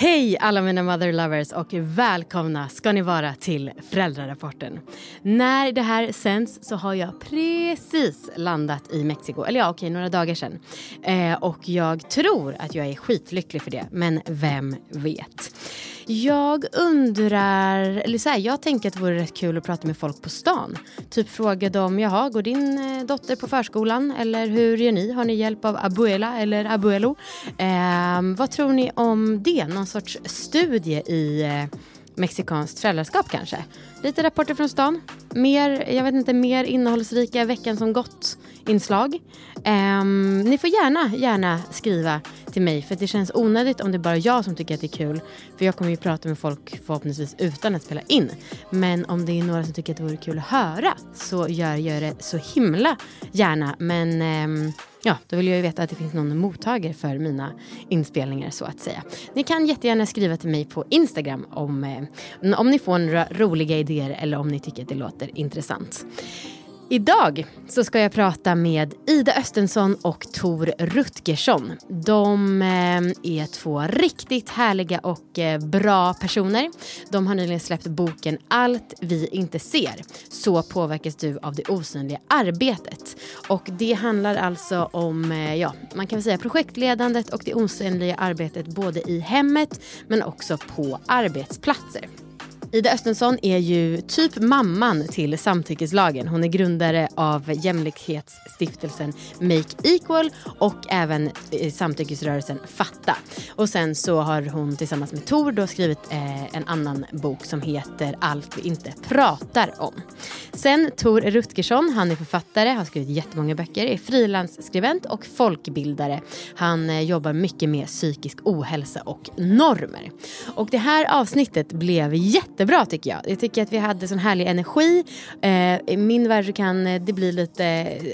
Hej alla mina mother lovers och välkomna ska ni vara till Föräldrarapporten. När det här sänds så har jag precis landat i Mexiko, eller ja okej några dagar sedan. Eh, och jag tror att jag är skitlycklig för det, men vem vet. Jag undrar, eller så här, jag tänker att det vore rätt kul att prata med folk på stan. Typ fråga dem, jaha, går din eh, dotter på förskolan? Eller hur gör ni? Har ni hjälp av abuela eller abuelo? Eh, vad tror ni om det? Någon sorts studie i eh, mexikanskt föräldraskap kanske? Lite rapporter från stan. Mer, jag vet inte, mer innehållsrika veckan som gått inslag. Um, ehm, ni får gärna, gärna skriva till mig för det känns onödigt om det är bara jag som tycker att det är kul. För jag kommer ju prata med folk förhoppningsvis utan att spela in. Men om det är några som tycker att det vore kul att höra så gör jag det så himla gärna. Men ehm, ja, då vill jag ju veta att det finns någon mottagare för mina inspelningar så att säga. Ni kan jättegärna skriva till mig på Instagram om, eh, om ni får några roliga idéer eller om ni tycker att det låter intressant. Idag så ska jag prata med Ida Östensson och Tor Rutgersson. De eh, är två riktigt härliga och eh, bra personer. De har nyligen släppt boken Allt vi inte ser. Så påverkas du av det osynliga arbetet. Och det handlar alltså om, eh, ja, man kan väl säga projektledandet och det osynliga arbetet både i hemmet men också på arbetsplatser. Ida Östensson är ju typ mamman till samtyckeslagen. Hon är grundare av jämlikhetsstiftelsen Make Equal och även eh, samtyckesrörelsen Fatta. Och sen så har hon tillsammans med Tor då skrivit eh, en annan bok som heter Allt vi inte pratar om. Sen Tor Rutgersson, han är författare, har skrivit jättemånga böcker, är frilansskribent och folkbildare. Han eh, jobbar mycket med psykisk ohälsa och normer. Och det här avsnittet blev jätte jättebra tycker jag. Jag tycker att vi hade sån härlig energi. Eh, I min värld så kan det bli lite,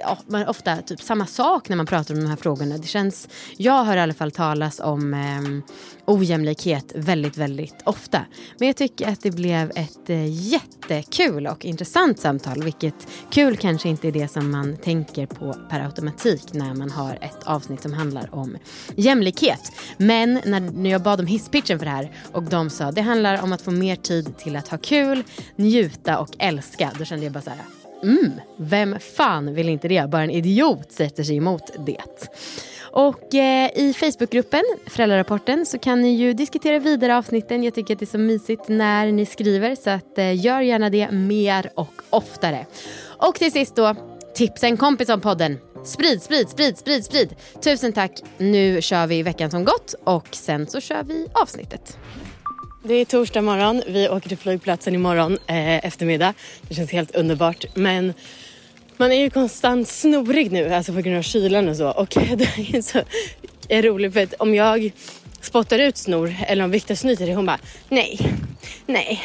ja, ofta typ samma sak när man pratar om de här frågorna. Det känns, jag hör i alla fall talas om eh, ojämlikhet väldigt, väldigt ofta. Men jag tycker att det blev ett eh, jättekul och intressant samtal. Vilket kul kanske inte är det som man tänker på per automatik när man har ett avsnitt som handlar om jämlikhet. Men när, när jag bad om hisspitchen för det här och de sa det handlar om att få mer tid till att ha kul, njuta och älska. Då kände jag bara så här, mm, vem fan vill inte det? Bara en idiot sätter sig emot det. Och eh, i Facebookgruppen Föräldrarapporten så kan ni ju diskutera vidare avsnitten. Jag tycker att det är så mysigt när ni skriver så att eh, gör gärna det mer och oftare. Och till sist då, tipsa en kompis om podden. Sprid, sprid, sprid, sprid, sprid. Tusen tack. Nu kör vi veckan som gått och sen så kör vi avsnittet. Det är torsdag morgon. Vi åker till flygplatsen imorgon eh, eftermiddag. Det känns helt underbart. Men man är ju konstant snorig nu, alltså på grund av kylan och så. Och det är så är roligt för att om jag spottar ut snor eller om Viktor snyter det, hon bara nej, nej.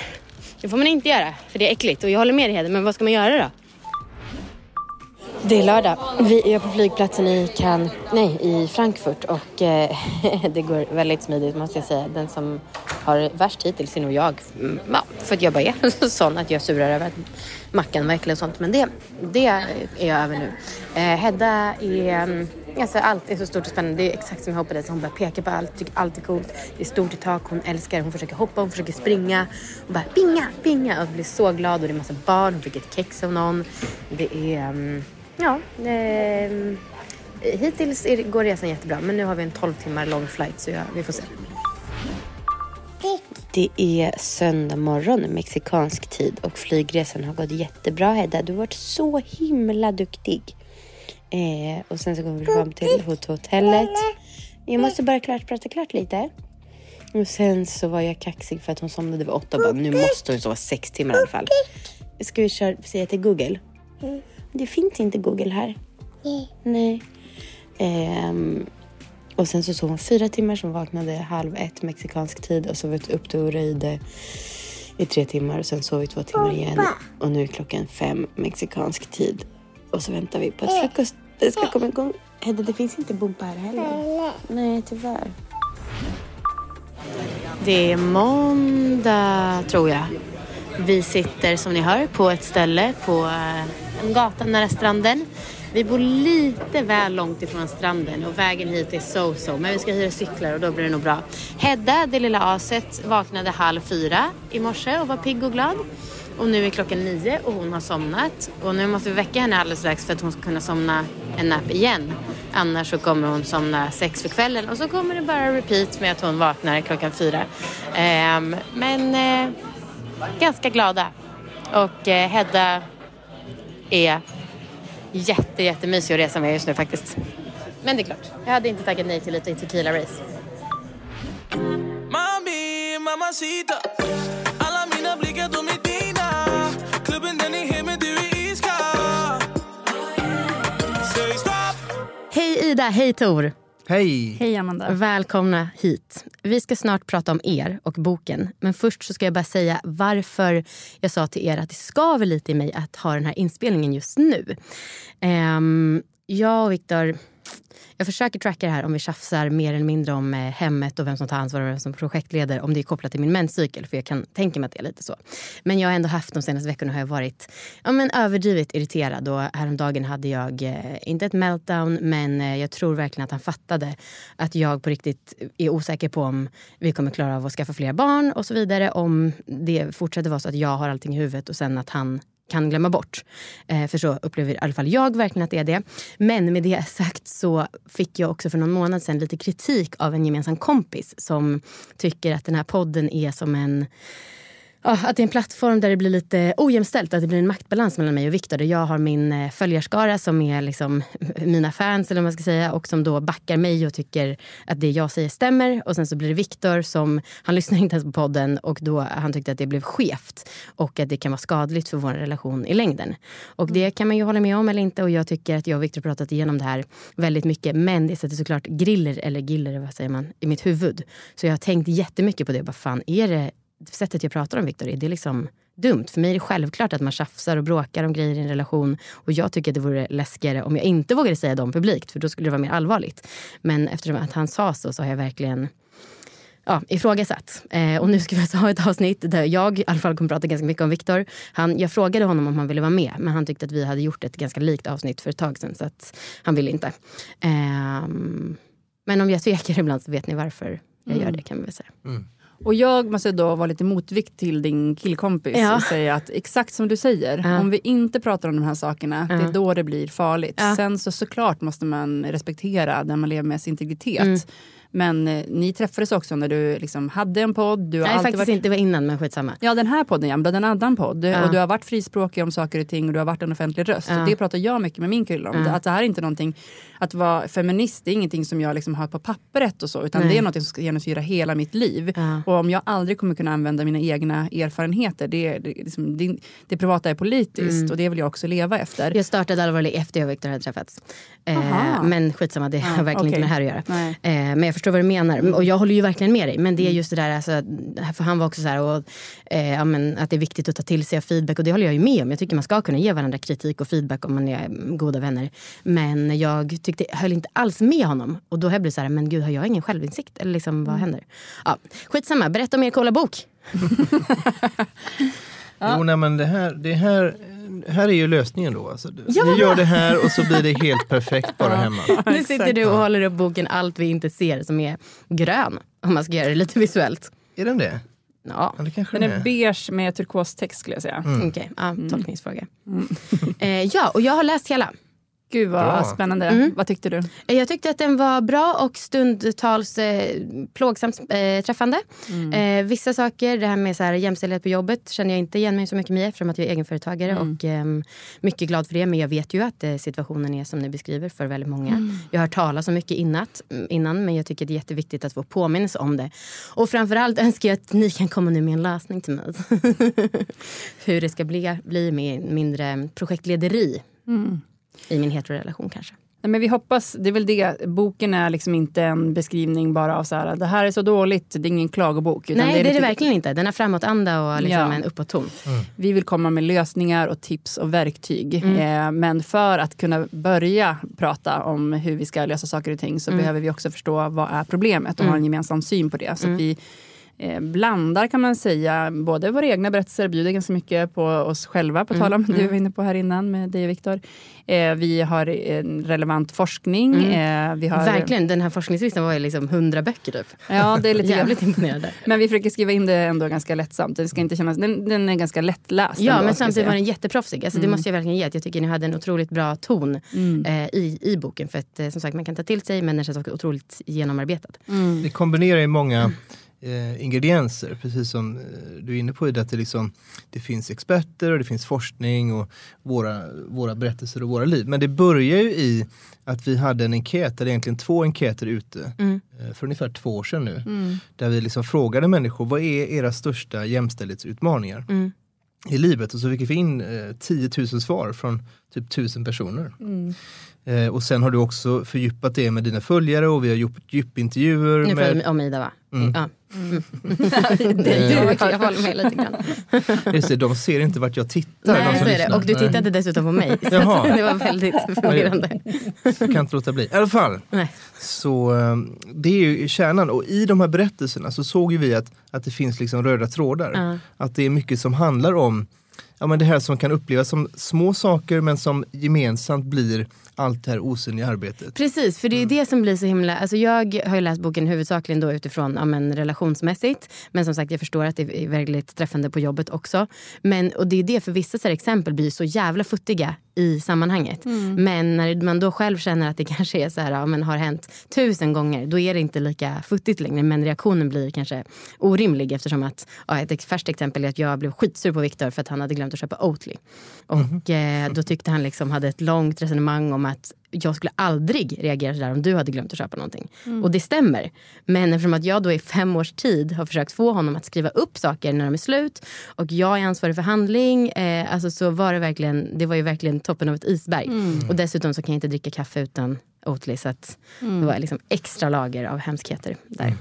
Det får man inte göra för det är äckligt och jag håller med dig Heder, men vad ska man göra då? Det är lördag. Vi är på flygplatsen i Cannes, nej i Frankfurt och eh, det går väldigt smidigt måste jag säga. Den som har värst hittills är nog jag. Mm, ja, för att jag bara är sån att jag surar över att Mackan verkligen och sånt. Men det, det är jag över nu. Eh, Hedda är, mm, alltså allt är så stort och spännande. Det är exakt som jag hoppades. Hon bara pekar på allt, tycker allt är coolt. Det är stort i tak, hon älskar Hon försöker hoppa, hon försöker springa. Hon bara pinga, pinga och blir så glad och det är massa barn. Hon fick ett kex av någon. Det är, mm, ja. Eh, hittills går resan jättebra men nu har vi en 12 timmar lång flight så jag, vi får se. Det är söndag morgon, mexikansk tid och flygresan har gått jättebra Hedda. Du har varit så himla duktig. Eh, och sen så kommer vi fram till hotellet. Jag måste bara klart prata klart lite. Och sen så var jag kaxig för att hon somnade vid åtta och bara nu måste hon sova sex timmar i alla fall. Ska vi köra, säga till Google? Det finns inte Google här. Nej. Eh, och sen så sov hon fyra timmar, så hon vaknade halv ett mexikansk tid och vi upp och röjde i tre timmar och sen sov vi två timmar igen. Och nu är klockan fem mexikansk tid. Och så väntar vi på att frukost ska komma igång. Hedda, det finns inte Bumpa här heller. Nej, tyvärr. Det är måndag, tror jag. Vi sitter, som ni hör, på ett ställe på eh, en gata nära stranden. Vi bor lite väl långt ifrån stranden och vägen hit är so-so. Men vi ska hyra cyklar och då blir det nog bra. Hedda, det lilla aset, vaknade halv fyra i morse och var pigg och glad. Och nu är klockan nio och hon har somnat. Och nu måste vi väcka henne alldeles strax för att hon ska kunna somna en napp igen. Annars så kommer hon somna sex för kvällen och så kommer det bara repeat med att hon vaknar klockan fyra. Um, men uh, ganska glada. Och uh, Hedda är jätte, jättemysig att resa med just nu faktiskt. Men det är klart, jag hade inte tackat nej till lite tequila race. Mami, mamacita Alla mina blickar de är dina Klubben den är het men du är iskall Säg stopp Hej Ida, hej Tor. Hej! Hej Amanda. Välkomna hit. Vi ska snart prata om er och boken. Men först så ska jag bara säga varför jag sa till er att det skaver lite i mig att ha den här inspelningen just nu. Um, jag och Viktor jag försöker tracka det här om vi tjafsar mer eller mindre om eh, hemmet och vem som tar ansvar och vem som projektleder. Om det är kopplat till min menscykel, för jag kan tänka mig att det är lite så. Men jag har ändå haft de senaste veckorna har jag varit ja, men överdrivet irriterad. Och häromdagen hade jag, eh, inte ett meltdown, men eh, jag tror verkligen att han fattade att jag på riktigt är osäker på om vi kommer klara av att skaffa fler barn och så vidare. Om det fortsätter vara så att jag har allting i huvudet och sen att han kan glömma bort. Eh, för så upplever i alla fall jag verkligen att det är det. Men med det sagt så fick jag också för någon månad sedan lite kritik av en gemensam kompis som tycker att den här podden är som en Ja, att det är en plattform där det blir lite ojämställt. Att det blir en maktbalans mellan mig och Viktor. Jag har min eh, följarskara som är liksom mina fans eller vad man ska säga och som då backar mig och tycker att det jag säger stämmer. Och sen så blir det Viktor som, han lyssnar inte ens på podden och då han tyckte att det blev skevt och att det kan vara skadligt för vår relation i längden. Och det kan man ju hålla med om eller inte och jag tycker att jag och Viktor pratat igenom det här väldigt mycket. Men det sätter såklart griller eller giller, vad säger man, i mitt huvud. Så jag har tänkt jättemycket på det. Vad fan, är det sättet jag pratar om Viktor, är det liksom dumt? För mig är det självklart att man tjafsar och bråkar om grejer i en relation. Och jag tycker att det vore läskigare om jag inte vågade säga dem publikt, för då skulle det vara mer allvarligt. Men eftersom att han sa så, så har jag verkligen ja, ifrågasatt. Eh, och nu ska vi alltså ha ett avsnitt där jag i alla fall kommer prata ganska mycket om Viktor. Jag frågade honom om han ville vara med, men han tyckte att vi hade gjort ett ganska likt avsnitt för ett tag sedan, så att han ville inte. Eh, men om jag tvekar ibland så vet ni varför jag mm. gör det kan vi väl säga. Mm. Och jag måste då vara lite motvikt till din killkompis ja. och säga att exakt som du säger, ja. om vi inte pratar om de här sakerna, ja. det är då det blir farligt. Sen så såklart måste man respektera den man lever med sin integritet. Mm. Men eh, ni träffades också när du liksom hade en podd. Du har Nej, faktiskt varit... inte. Det var innan, men skitsamma. Ja, den här podden, ja. En annan podd. Ja. Och du har varit frispråkig om saker och ting och du har varit en offentlig röst. Ja. Och det pratar jag mycket med min kille om. Ja. Att det här är inte någonting, att vara feminist är ingenting som jag liksom har på pappret och så. Utan Nej. det är något som ska genomsyra hela mitt liv. Och om jag aldrig kommer kunna använda mina egna erfarenheter. Det, det, liksom, det, det privata är politiskt mm. och det vill jag också leva efter. Jag startade allvarligt efter jag och Viktor hade träffats. Eh, men skitsamma, det har verkligen okay. inte med det här att göra. Eh, men jag förstår vad du menar. Och jag håller ju verkligen med dig. Men det är mm. just det där, alltså, för han var också så här, och, eh, ja, men, att det är viktigt att ta till sig av feedback. Och det håller jag ju med om. Jag tycker man ska kunna ge varandra kritik och feedback om man är goda vänner. Men jag tyckte, höll inte alls med honom. Och då har jag blivit så här, men gud har jag ingen självinsikt? Eller liksom, vad mm. händer? Ja, skitsamma, berätta om er coola bok. ja. Jo, nej, men det här, det här här är ju lösningen då. Alltså, ja, ni gör det här och så blir det helt perfekt bara hemma. Nu sitter du och håller upp boken Allt vi inte ser som är grön. Om man ska göra det lite visuellt. Är den det? Ja. ja det den är, är beige med turkostext skulle jag säga. Mm. Okej, okay. ja, mm. tolkningsfråga. Mm. eh, ja, och jag har läst hela. Gud vad bra. spännande. Mm. Vad tyckte du? Eh, jag tyckte att den var bra och stundtals eh, plågsamt eh, träffande. Mm. Eh, vissa saker, det här med så här, jämställdhet på jobbet känner jag inte igen mig så mycket med eftersom att jag är egenföretagare mm. och eh, mycket glad för det. Men jag vet ju att eh, situationen är som ni beskriver för väldigt många. Mm. Jag har hört talas om mycket innat, mm, innan men jag tycker det är jätteviktigt att få påminnelse om det. Och framförallt önskar jag att ni kan komma nu med en lösning till mig. Hur det ska bli, bli med mindre projektlederi. Mm i min heterorelation kanske. Nej, men vi hoppas, det är väl det, boken är liksom inte en beskrivning bara av så här, det här är så dåligt, det är ingen klagobok. Nej det är det, är det verkligen inte, den har framåtanda och liksom ja. en uppåtton. Mm. Vi vill komma med lösningar och tips och verktyg. Mm. Eh, men för att kunna börja prata om hur vi ska lösa saker och ting så mm. behöver vi också förstå vad är problemet och ha en mm. gemensam syn på det. Så vi eh, blandar kan man säga både våra egna berättelser, bjuder ganska mycket på oss själva, på tal om mm. det vi var inne på här innan med dig och Viktor. Eh, vi har en relevant forskning. Mm. Eh, vi har... Verkligen, den här forskningslistan var ju liksom hundra böcker typ. Ja, det är lite jävligt imponerande. Men vi försöker skriva in det ändå ganska lättsamt. Det ska inte kännas, den, den är ganska lättläst. Ja, ändå, men samtidigt var den jätteproffsig. Alltså, mm. Det måste jag verkligen ge. Att jag tycker ni hade en otroligt bra ton mm. eh, i, i boken. För att eh, som sagt, man kan ta till sig men den känns också otroligt genomarbetad. Mm. Det kombinerar ju många eh, ingredienser, precis som eh, du är inne på. Det, att det, liksom, det finns experter och det finns forskning och våra, våra berättelser och våra liv. Men det börjar ju i att vi hade en enkät, eller egentligen två enkäter ute mm. eh, för ungefär två år sedan nu. Mm. Där vi liksom frågade människor, vad är era största jämställdhetsutmaningar? Mm. i livet och så fick vi in eh, 10 000 svar från typ 1000 personer. Mm. Eh, och sen har du också fördjupat det med dina följare och vi har gjort djupintervjuer. Nu med... om Ida va? Mm. Ja. Mm. det, jag, jag håller med lite grann. Just det, de ser inte vart jag tittar. Nej, så är det. Och du tittade Nej. dessutom på mig. det var väldigt förvirrande. Jag kan inte låta bli. I alla fall. Nej. Så ehm, det är ju kärnan. Och i de här berättelserna så såg vi att, att det finns liksom röda trådar. Uh. Att det är mycket som handlar om ja, men det här som kan upplevas som små saker men som gemensamt blir allt det här osynliga arbetet. Precis, för det är mm. det som blir så himla... Alltså jag har ju läst boken huvudsakligen då utifrån ja, men relationsmässigt. Men som sagt, jag förstår att det är väldigt träffande på jobbet också. Men, och det är det, för vissa så här, exempel blir så jävla futtiga i sammanhanget. Mm. Men när man då själv känner att det kanske är så här, ja, men har hänt tusen gånger, då är det inte lika futtigt längre. Men reaktionen blir kanske orimlig eftersom att, ja, ett färskt exempel är att jag blev skitsur på Viktor för att han hade glömt att köpa Oatly. Och mm. eh, då tyckte han liksom hade ett långt resonemang om att jag skulle aldrig reagera sådär om du hade glömt att köpa någonting. Mm. Och det stämmer. Men eftersom att jag då i fem års tid har försökt få honom att skriva upp saker när de är slut och jag är ansvarig för handling. Eh, alltså så var det verkligen, det var ju verkligen toppen av ett isberg. Mm. Och dessutom så kan jag inte dricka kaffe utan Oatly så att mm. det var liksom extra lager av hemskheter där.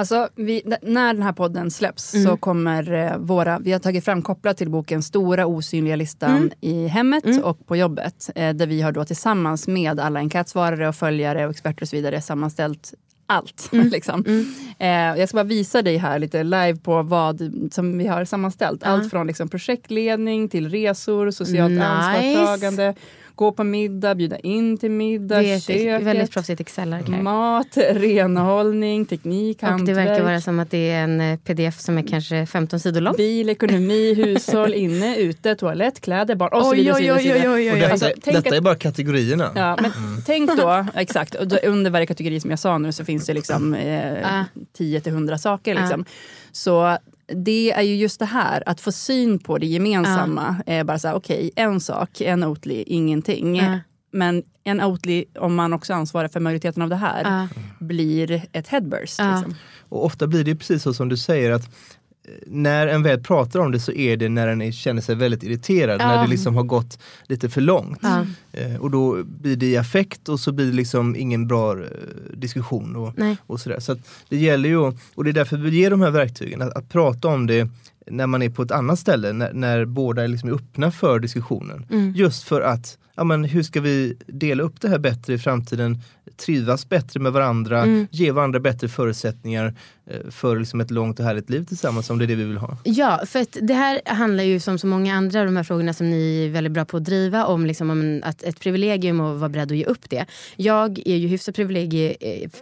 Mm. Alltså, vi, när den här podden släpps mm. så kommer eh, våra, vi har tagit fram kopplat till boken Stora osynliga listan mm. i hemmet mm. och på jobbet. Eh, där vi har då tillsammans med alla enkätsvarare och följare och experter och så vidare sammanställt allt. Mm. liksom. Mm. Eh, jag ska bara visa dig här lite live på vad som vi har sammanställt. Allt från liksom, projektledning till resor, socialt nice. ansvarstagande gå på middag, bjuda in till middag, det är ett köket, väldigt proffsigt Excel-ark Mat, renhållning, teknik, hantverk. Och det verkar vara som att det är en eh, pdf som är kanske 15 sidor lång. Bil, ekonomi, hushåll, inne, ute, toalett, kläder, barn och så vidare. Oj, oj, oj, oj, oj. Alltså, detta är bara kategorierna. Ja, men mm. Tänk då, exakt, under varje kategori som jag sa nu så finns det liksom eh, 10 till 100 saker. Liksom. Så det är ju just det här, att få syn på det gemensamma. Ja. Är bara så här, okej, okay, en sak, en Oatly, ingenting. Ja. Men en Oatly, om man också ansvarar för majoriteten av det här, ja. blir ett headburst. Liksom. Och ofta blir det precis så som du säger att när en väl pratar om det så är det när den känner sig väldigt irriterad, ja. när det liksom har gått lite för långt. Ja. Eh, och då blir det i affekt och så blir det liksom ingen bra eh, diskussion. Och, och sådär. Så det gäller ju, och det är därför vi ger de här verktygen, att, att prata om det när man är på ett annat ställe, när, när båda är liksom öppna för diskussionen. Mm. Just för att, ja men hur ska vi dela upp det här bättre i framtiden? Trivas bättre med varandra, mm. ge varandra bättre förutsättningar Eh, för liksom ett långt och härligt liv tillsammans om det är det vi vill ha. Ja, för det här handlar ju som så många andra av de här frågorna som ni är väldigt bra på att driva om, liksom, om att ett privilegium och vara beredd att ge upp det. Jag är ju hyfsat eh,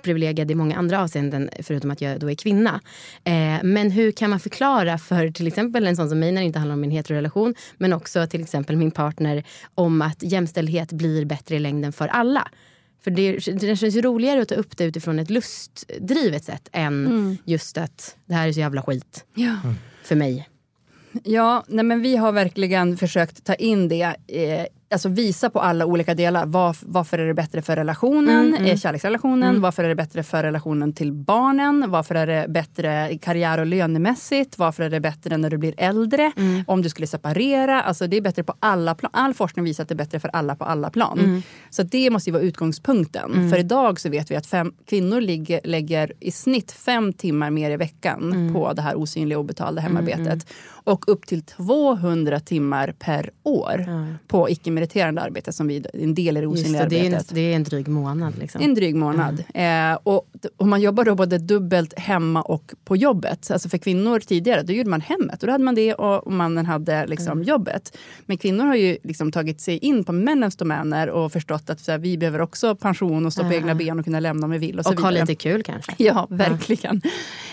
privilegierad i många andra avseenden förutom att jag då är kvinna. Eh, men hur kan man förklara för till exempel en sån som mig när det inte handlar om min heterorelation men också till exempel min partner om att jämställdhet blir bättre i längden för alla? För det, det känns ju roligare att ta upp det utifrån ett lustdrivet sätt än mm. just att det här är så jävla skit. Ja. För mig. Ja, nej men vi har verkligen försökt ta in det eh, alltså visa på alla olika delar. Var, varför är det bättre för relationen, mm, mm. kärleksrelationen? Mm. Varför är det bättre för relationen till barnen? Varför är det bättre karriär och lönemässigt? Varför är det bättre när du blir äldre? Mm. Om du skulle separera. Alltså det är bättre på alla plan. All forskning visar att det är bättre för alla på alla plan. Mm. Så det måste ju vara utgångspunkten. Mm. För idag så vet vi att fem, kvinnor ligger, lägger i snitt fem timmar mer i veckan på det här osynliga obetalda hemarbetet. Och upp till 200 timmar per år på icke meriterande arbete som vi, en del i det osynliga det, arbetet. Det är, en, det är en dryg månad. Liksom. En dryg månad. Mm. Eh, och, och man jobbar då både dubbelt hemma och på jobbet. Alltså för kvinnor tidigare, då gjorde man hemmet och då hade man det och, och mannen hade liksom mm. jobbet. Men kvinnor har ju liksom tagit sig in på männens domäner och förstått att här, vi behöver också pension och stå på egna ben och kunna lämna om vi vill. Och, och ha lite kul kanske. Ja, verkligen.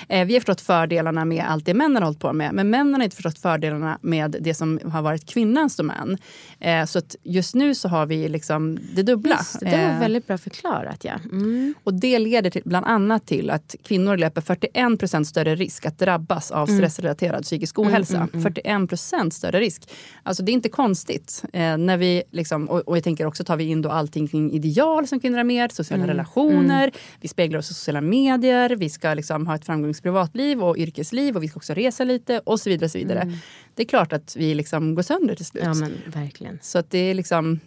Eh, vi har förstått fördelarna med allt det männen har hållit på med. Men männen har inte förstått fördelarna med det som har varit kvinnans domän. Eh, så att just nu så har vi liksom det dubbla. Just, det var eh, väldigt bra förklarat. Ja. Mm. Och det leder till, bland annat till att kvinnor löper 41 procent större risk att drabbas av mm. stressrelaterad psykisk ohälsa. Mm, mm, 41 mm. procent större risk. Alltså det är inte konstigt. Eh, när vi liksom, och, och, jag tänker också tar vi in då allting kring ideal som kvinnor är med, sociala mm, relationer, vi speglar oss i sociala medier, vi ska liksom ha ett framgångsrikt privatliv och yrkesliv och vi ska också resa lite och så vidare. Och så vidare det är klart att vi liksom går sönder till slut. Ja, men verkligen. Så att det är liksom,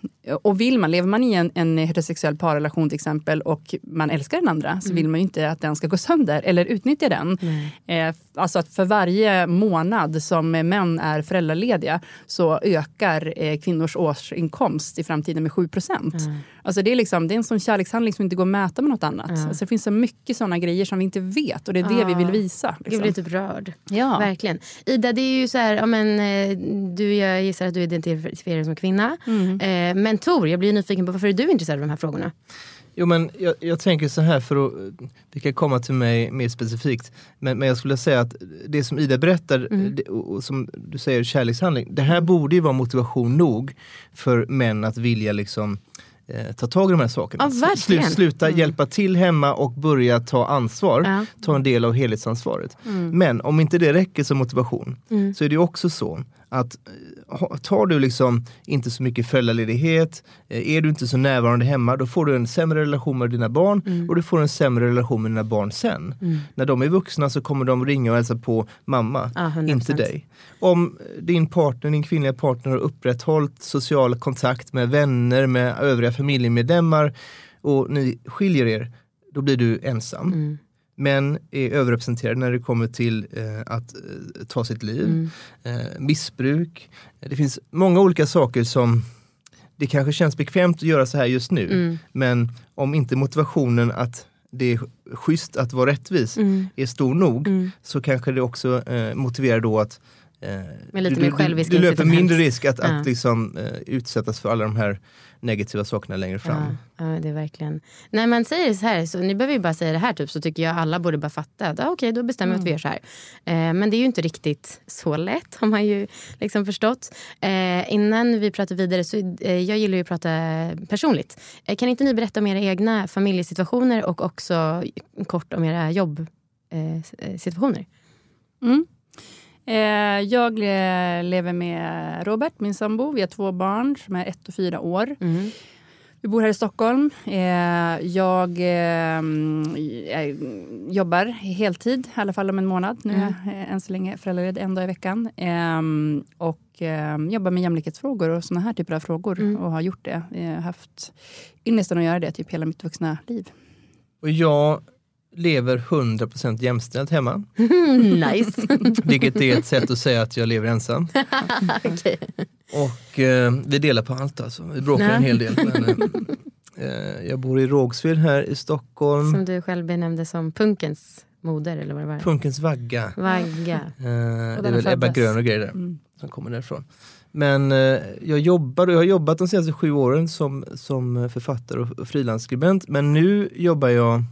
och vill man, lever man i en, en heterosexuell parrelation till exempel och man älskar den andra mm. så vill man ju inte att den ska gå sönder eller utnyttja den. Eh, alltså att för varje månad som män är föräldralediga så ökar eh, kvinnors årsinkomst i framtiden med 7 procent. Mm. Alltså det, är liksom, det är en sån kärlekshandling som inte går att mäta med något annat. Mm. Alltså det finns så mycket såna grejer som vi inte vet och det är det vi vill visa. Liksom. Jag blir typ rörd. Ja. Verkligen. Ida, det är ju så här, ja, men, eh, du, jag gissar att du identifierar dig som kvinna. Mm. Eh, men Tor, jag blir nyfiken på varför är du intresserad av de här frågorna? Jo men jag, jag, tänker så här, för att, vi kan komma till mig mer specifikt. Men, men jag skulle säga att det som Ida berättar, mm. det, och som du säger kärlekshandling, det här borde ju vara motivation nog för män att vilja liksom eh, ta tag i de här sakerna. Ja, Slu, sluta mm. hjälpa till hemma och börja ta ansvar, ja. ta en del av helhetsansvaret. Mm. Men om inte det räcker som motivation mm. så är det också så att eh, tar du liksom inte så mycket föräldraledighet, eh, är du inte så närvarande hemma, då får du en sämre relation med dina barn mm. och du får en sämre relation med dina barn sen. Mm. När de är vuxna så kommer de ringa och hälsa på mamma, ah, inte dig. Om din partner, din kvinnliga partner har upprätthållit social kontakt med vänner, med övriga familjemedlemmar och ni skiljer er, då blir du ensam. Mm män är överrepresenterade när det kommer till eh, att eh, ta sitt liv. Mm. Eh, missbruk. Det finns många olika saker som det kanske känns bekvämt att göra så här just nu. Mm. Men om inte motivationen att det är schysst att vara rättvis mm. är stor nog mm. så kanske det också eh, motiverar då att eh, du, du, du, löper mindre risk att, ja. att liksom, eh, utsättas för alla de här negativa sakerna längre fram. Ja, ja, det är verkligen. När man säger så här, så ni behöver ju bara säga det här typ, så tycker jag alla borde bara fatta att ah, okej, okay, då bestämmer vi mm. att vi gör så här. Eh, men det är ju inte riktigt så lätt, har man ju liksom förstått. Eh, innan vi pratar vidare, så eh, jag gillar ju att prata personligt. Eh, kan inte ni berätta om era egna familjesituationer och också kort om era jobbsituationer? Mm. Eh, jag lever med Robert, min sambo. Vi har två barn som är ett och fyra år. Mm. Vi bor här i Stockholm. Eh, jag eh, jobbar heltid, i alla fall om en månad. Nu mm. är jag än så länge föräldraledig en dag i veckan. och jobbar med jämlikhetsfrågor och såna här typer av frågor. Mm. Och har gjort det. Jag har haft ynnesten att göra det typ hela mitt vuxna liv. Och jag lever 100% jämställt hemma. nice. Vilket är ett sätt att säga att jag lever ensam. okay. Och eh, vi delar på allt alltså. Vi bråkar en hel del. Men, eh, jag bor i Rågsved här i Stockholm. Som du själv benämnde som punkens moder eller vad det var? Punkens vagga. vagga. Eh, det är väl Ebba Grön och grejer där, mm. som kommer därifrån. Men eh, jag jobbar och jag har jobbat de senaste sju åren som, som författare och, och frilansskribent. Men nu jobbar jag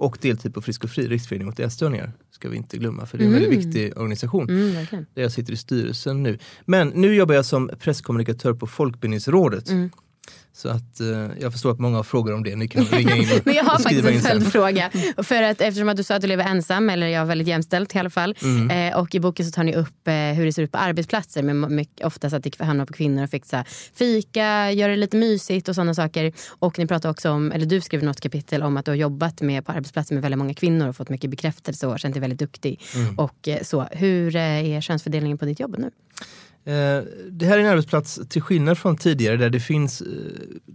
och deltid på Frisk och Fri, Riksföreningen mot ätstörningar. Ska vi inte glömma, för det är en mm. väldigt viktig organisation. Mm, där jag sitter i styrelsen nu. Men nu jobbar jag som presskommunikatör på Folkbildningsrådet. Mm. Så att eh, jag förstår att många har frågor om det. Ni kan ringa in och, Men jag har faktiskt en följdfråga. För att, eftersom att du sa att du lever ensam, eller jag är väldigt jämställt i alla fall. Mm. Eh, och i boken så tar ni upp eh, hur det ser ut på arbetsplatser. Med mycket, oftast att det handlar på kvinnor och fixa fika, göra det lite mysigt och sådana saker. Och ni pratar också om, eller du skrev något kapitel om att du har jobbat med på arbetsplatser med väldigt många kvinnor och fått mycket bekräftelse och känt dig väldigt duktig. Mm. Och så. Hur är könsfördelningen på ditt jobb nu? Eh, det här är en arbetsplats, till skillnad från tidigare, där det finns eh,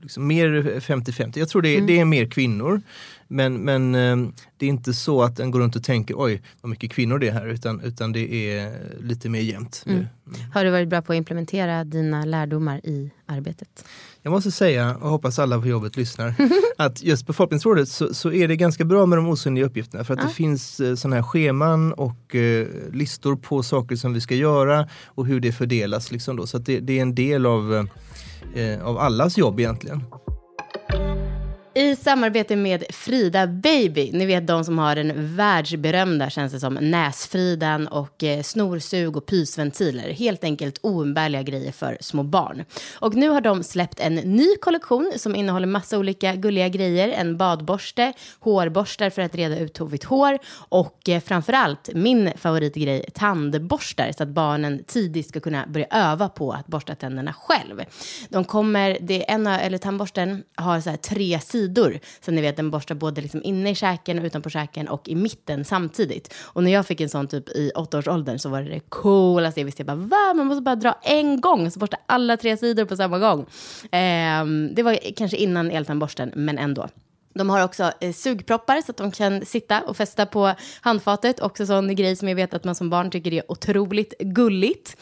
liksom mer 50-50. Jag tror det är, mm. det är mer kvinnor. Men, men eh, det är inte så att en går runt och tänker oj vad mycket kvinnor det är här utan, utan det är lite mer jämnt. Mm. Mm. Har du varit bra på att implementera dina lärdomar i arbetet? Jag måste säga, och hoppas alla på jobbet lyssnar, att just på Folkbildningsrådet så, så, är det ganska bra med de osynliga uppgifterna för att ja. det finns eh, sådana här scheman och eh, listor på saker som vi ska göra och hur det fördelas. Liksom då. Så det, det, är en del av, eh, av allas jobb egentligen. I samarbete med Frida Baby, ni vet de som har den världsberömda känns det som näsfridan och eh, snorsug och pysventiler. Helt enkelt oumbärliga grejer för små barn. Och nu har de släppt en ny kollektion som innehåller massa olika gulliga grejer. En badborste, hårborstar för att reda ut tovigt hår och eh, framförallt min favoritgrej, tandborstar så att barnen tidigt ska kunna börja öva på att borsta tänderna själv. De kommer, det är en, eller tandborsten har så här tre sidor sidor. Så ni vet, den borstar både liksom inne i käken och utanpå käken och i mitten samtidigt. Och när jag fick en sån typ i åttaårsåldern så var det det coolaste jag visste. Jag bara, va? Man måste bara dra en gång, så borsta alla tre sidor på samma gång. Eh, det var kanske innan eltandborsten, men ändå. De har också eh, sugproppar så att de kan sitta och fästa på handfatet. Också sån grej som jag vet att man som barn tycker är otroligt gulligt.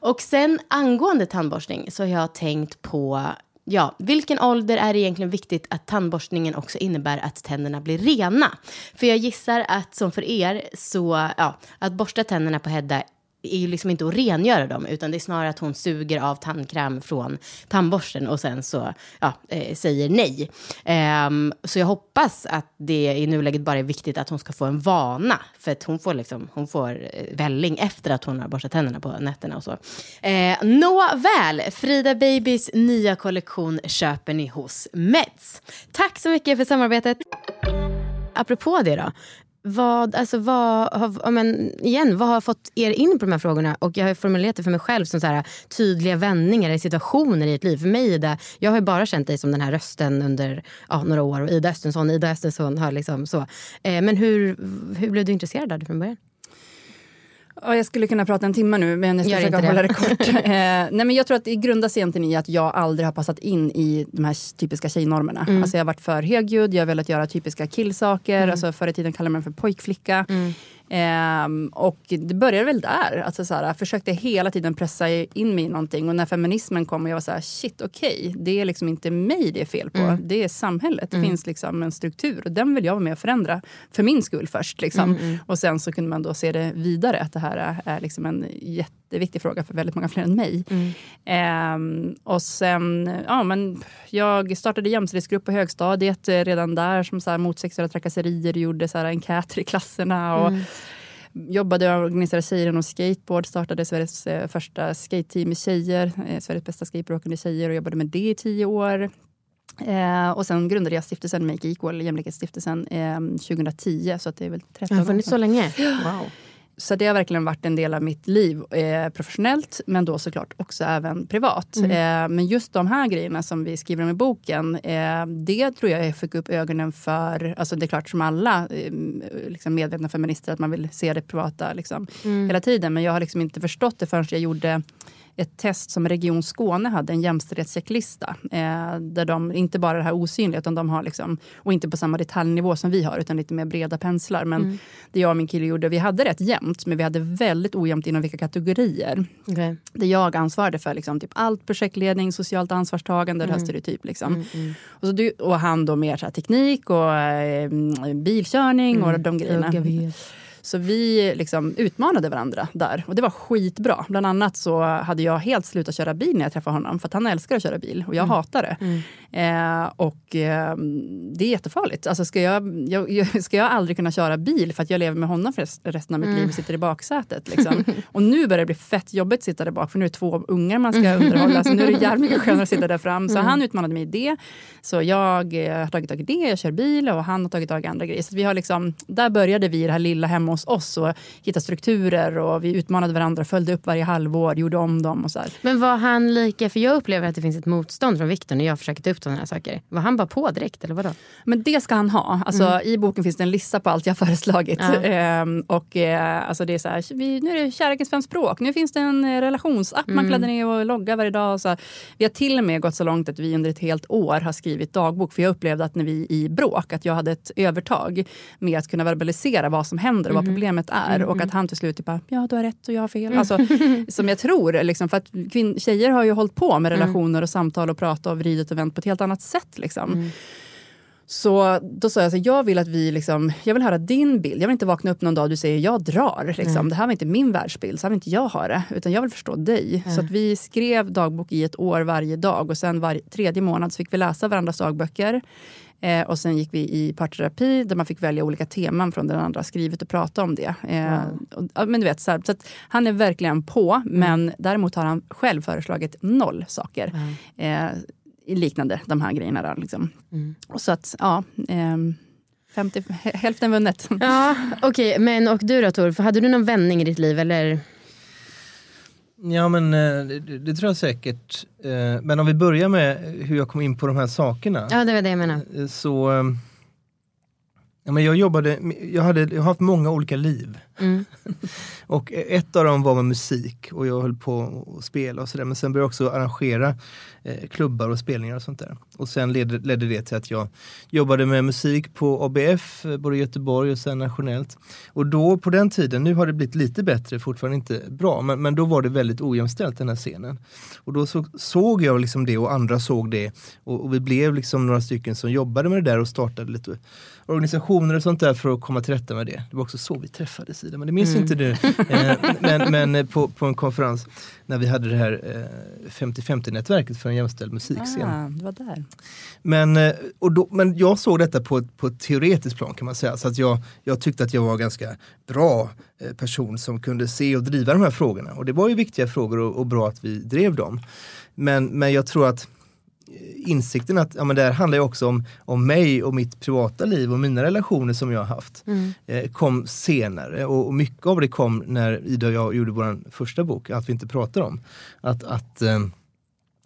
Och sen angående tandborstning så har jag tänkt på Ja, vilken ålder är det egentligen viktigt att tandborstningen också innebär att tänderna blir rena? För jag gissar att som för er så, ja, att borsta tänderna på Hedda det är ju liksom inte att rengöra dem, utan det är snarare att hon suger av tandkräm från tandborsten och sen så ja, eh, säger nej. Um, så jag hoppas att det i nuläget bara är viktigt att hon ska få en vana, för att hon får, liksom, hon får eh, välling efter att hon har borstat tänderna på nätterna och så. Eh, Nåväl, Frida Babys nya kollektion köper ni hos Meds. Tack så mycket för samarbetet. Apropå det då, vad, alltså vad, har, men, igen, vad har fått er in på de här frågorna? Och Jag har formulerat det för mig själv som så här, tydliga vändningar i situationer i ett liv. För mig Ida, jag har bara känt dig som den här rösten under ja, några år. Och Ida Östensson, Ida Östensson har liksom så. Eh, men hur, hur blev du intresserad av det från början? Ja, jag skulle kunna prata en timme nu, men jag ska Gör försöka hålla det kort. eh, nej, men jag tror att det grundas egentligen i att jag aldrig har passat in i de här typiska tjejnormerna. Mm. Alltså jag har varit för högljudd, jag har velat göra typiska killsaker. Mm. Alltså förr i tiden kallade man för pojkflicka. Mm. Um, och det började väl där. Alltså så här, jag försökte hela tiden pressa in mig i någonting. Och när feminismen kom och jag var så här, shit okej, okay, det är liksom inte mig det är fel på. Mm. Det är samhället. Det mm. finns liksom en struktur och den vill jag vara med och förändra. För min skull först. Liksom. Mm, mm. Och sen så kunde man då se det vidare. Att det här är, är liksom en jätteviktig fråga för väldigt många fler än mig. Um, och sen, ja men jag startade jämställdhetsgrupp på högstadiet eh, redan där som så här, mot sexuella trakasserier. Gjorde så här, enkäter i klasserna. Och, mm jobbade och organiserade tjejer inom skateboard, startade Sveriges eh, första skateteam i tjejer, eh, Sveriges bästa skateboardåkande tjejer och jobbade med det i tio år. Eh, och sen grundade jag stiftelsen Make Equal, Jämlikhetsstiftelsen, eh, 2010. Så att det är väl 13 år. Har funnits så länge? Wow. Så det har verkligen varit en del av mitt liv eh, professionellt men då såklart också även privat. Mm. Eh, men just de här grejerna som vi skriver om i boken, eh, det tror jag jag fick upp ögonen för, alltså det är klart som alla eh, liksom medvetna feminister att man vill se det privata liksom, mm. hela tiden. Men jag har liksom inte förstått det förrän jag gjorde ett test som Region Skåne hade, en jämställdhetschecklista. Eh, där de, inte bara det här osynliga, utan de har liksom, och inte på samma detaljnivå som vi har, utan lite mer breda penslar. Men mm. det jag och min kille gjorde, vi hade rätt jämnt, men vi hade väldigt ojämnt inom vilka kategorier. Okay. Där jag ansvarade för liksom, typ allt projektledning, socialt ansvarstagande, mm. röststereotyp. Liksom. Mm, mm. Och, så du, och han då mer så här, teknik och eh, bilkörning och mm. de grejerna. Så vi liksom utmanade varandra där och det var skitbra. Bland annat så hade jag helt slutat köra bil när jag träffade honom för att han älskar att köra bil och jag mm. hatar det. Mm. Eh, och eh, det är jättefarligt. Alltså ska, jag, jag, ska jag aldrig kunna köra bil för att jag lever med honom för resten av mitt mm. liv och sitter i baksätet. Liksom. och nu börjar det bli fett jobbigt att sitta där bak för nu är det två ungar man ska underhålla. Så nu är det jävligt mycket skönare att sitta där fram. Så mm. han utmanade mig i det. Så jag eh, har tagit tag i det, jag kör bil och han har tagit tag i andra grejer. Så vi har liksom, där började vi det här lilla hemma hos oss och hitta strukturer och vi utmanade varandra, följde upp varje halvår, gjorde om dem och så här. Men var han lika, för jag upplever att det finns ett motstånd från Viktor när jag försöker ta upp sådana här saker. Var han bara på direkt eller vadå? Men det ska han ha. Alltså, mm. I boken finns det en lista på allt jag föreslagit. Ja. Ehm, och eh, alltså det är så här, vi, nu är det kärlekens fem språk, nu finns det en eh, relationsapp mm. man kladdar ner och loggar varje dag. Och så här. Vi har till och med gått så långt att vi under ett helt år har skrivit dagbok. För jag upplevde att när vi i bråk, att jag hade ett övertag med att kunna verbalisera vad som händer och vad mm. problemet är. Mm. Och att han till slut typ ja du har rätt och jag har fel. Mm. Alltså, som jag tror, liksom, för att kvin- tjejer har ju hållit på med mm. relationer och samtal och prata och vridit och vänt på ett helt annat sätt. Liksom. Mm. Så då sa jag, så jag vill att vi liksom, jag vill höra din bild. Jag vill inte vakna upp någon dag och du säger jag drar. Liksom. Mm. Det här var inte min världsbild, så här vill inte jag ha det. Utan jag vill förstå dig. Mm. Så att vi skrev dagbok i ett år varje dag. Och sen var tredje månad så fick vi läsa varandras dagböcker. Eh, och sen gick vi i parterapi där man fick välja olika teman från den andra skrivet och prata om det. Eh, och, men du vet, så, här, så han är verkligen på, mm. men däremot har han själv föreslagit noll saker. Eh, liknande de här grejerna. Där, liksom. mm. och så att, ja. Eh, 50, hälften vunnet. Ja, Okej, okay. men och du då Tor, hade du någon vändning i ditt liv? Eller? Ja men eh, det, det, tror jag säkert. Eh, men om vi börjar med hur jag kom in på de här sakerna. Ja det var det jag menade. Eh, så Ja, men jag jobbade, jag, hade, jag har haft många olika liv. Mm. och e- ett av dem var med musik och jag höll på att spela och sådär. Men sen började jag också arrangera eh, klubbar och spelningar och sånt där. Och sen ledde, ledde det till att jag jobbade med musik på ABF, både i Göteborg och sen nationellt. Och då på den tiden, nu har det blivit lite bättre, fortfarande inte bra, men, men då var det väldigt ojämställt den här scenen. Och då så, såg jag liksom det och andra såg det. Och, och vi blev liksom några stycken som jobbade med det där och startade lite organisationer och sånt där för att komma till rätta med det. Det var också så vi träffades Ida, men det minns mm. inte du. Eh, men, men eh, på, på en konferens när vi hade det här eh, 50-50-nätverket för en jämställd musikscen. Ah, det var där. Men, eh, och då, men jag såg detta på, på ett teoretiskt plan kan man säga. Så att jag, jag tyckte att jag var ganska bra eh, person som kunde se och driva de här frågorna. Och det var ju viktiga frågor och, och bra att vi drev dem. Men, men jag tror att insikten att ja, men det här handlar också om, om mig och mitt privata liv och mina relationer som jag har haft. Mm. Eh, kom senare och, och, mycket av det kom när Ida och jag gjorde vår första bok, Allt vi inte pratar om. Att, att eh,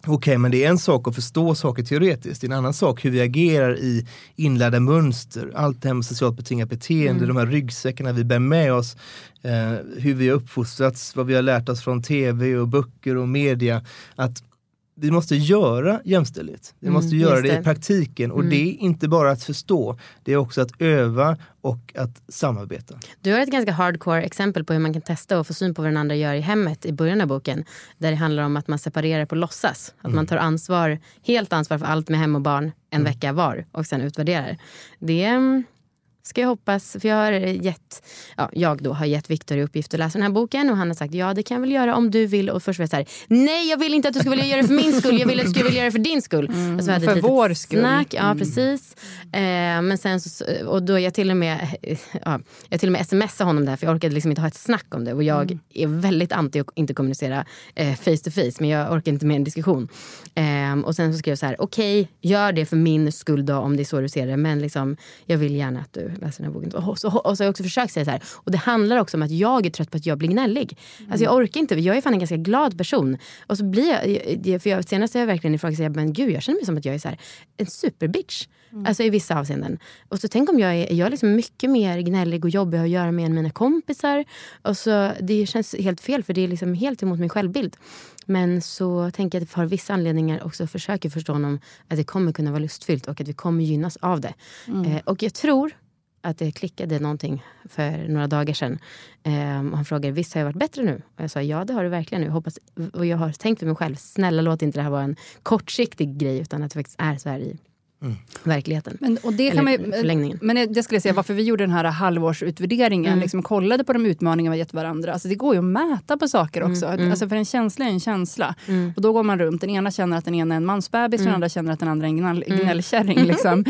Okej, okay, men det är en sak att förstå saker teoretiskt. Det är en annan sak hur vi agerar i inlärda mönster. Allt det här med socialt betingat beteende, mm. de här ryggsäckarna vi bär med oss. Eh, hur vi har uppfostrats, vad vi har lärt oss från tv och böcker och media. Att vi måste göra jämställdhet. Vi mm, måste göra det. det. i praktiken och mm. det är inte bara att förstå, det är också att öva och att samarbeta. Du har ett ganska hardcore exempel på hur man kan testa och få syn på vad den andra gör i hemmet i början av boken. Där det handlar om att man separerar på låtsas. Att mm. man tar ansvar, helt ansvar för allt med hem och barn en mm. vecka var och sen utvärderar. Det är ska jag hoppas. För jag har gett, ja, jag då har gett Viktor i uppgift att läsa den här boken och han har sagt ja det kan jag väl göra om du vill. Och först var jag så här, nej jag vill inte att du ska vilja göra det för min skull, jag vill att du ska vilja göra det för din skull. Mm, alltså, för vår skull. Snack, ja mm. precis. Eh, men sen så, och då jag till och med, ja, jag till och med smsade honom där för jag orkade liksom inte ha ett snack om det. Och jag mm. är väldigt anti att inte kommunicera eh, face to face men jag orkar inte med en diskussion. Eh, och sen så skrev jag så här, okej okay, gör det för min skull då om det är så du ser det men liksom, jag vill gärna att du läser den här boken. Och så, och så har jag också försökt säga så här. Och det handlar också om att jag är trött på att jag blir gnällig. Mm. Alltså jag orkar inte. Jag är fan en ganska glad person. Och så blir jag, för jag, senast har jag verkligen ifrågasatt, men gud jag känner mig som att jag är så här, en superbitch. Mm. Alltså i vissa avseenden. Och så tänk om jag är, jag är liksom mycket mer gnällig och jobbig att göra med än mina kompisar. Och så, det känns helt fel för det är liksom helt emot min självbild. Men så tänker jag att för vissa anledningar också försöker förstå honom att det kommer kunna vara lustfyllt och att vi kommer gynnas av det. Mm. Eh, och jag tror att det klickade någonting för några dagar sedan. Um, han frågade, visst har jag varit bättre nu? Och jag sa, ja det har du verkligen nu. Hoppas, och jag har tänkt för mig själv, snälla låt inte det här vara en kortsiktig grej utan att det faktiskt är så här i Mm. verkligheten. Men, och det kan man, förlängningen. Men det skulle jag säga, varför vi gjorde den här halvårsutvärderingen, mm. liksom kollade på de utmaningar vi gett varandra. Alltså det går ju att mäta på saker mm. också. Mm. Alltså för en känsla är en känsla. Mm. Och då går man runt, den ena känner att den ena är en mansbebis, mm. den andra känner att den andra är en gnäll, mm. gnällkärring. Liksom.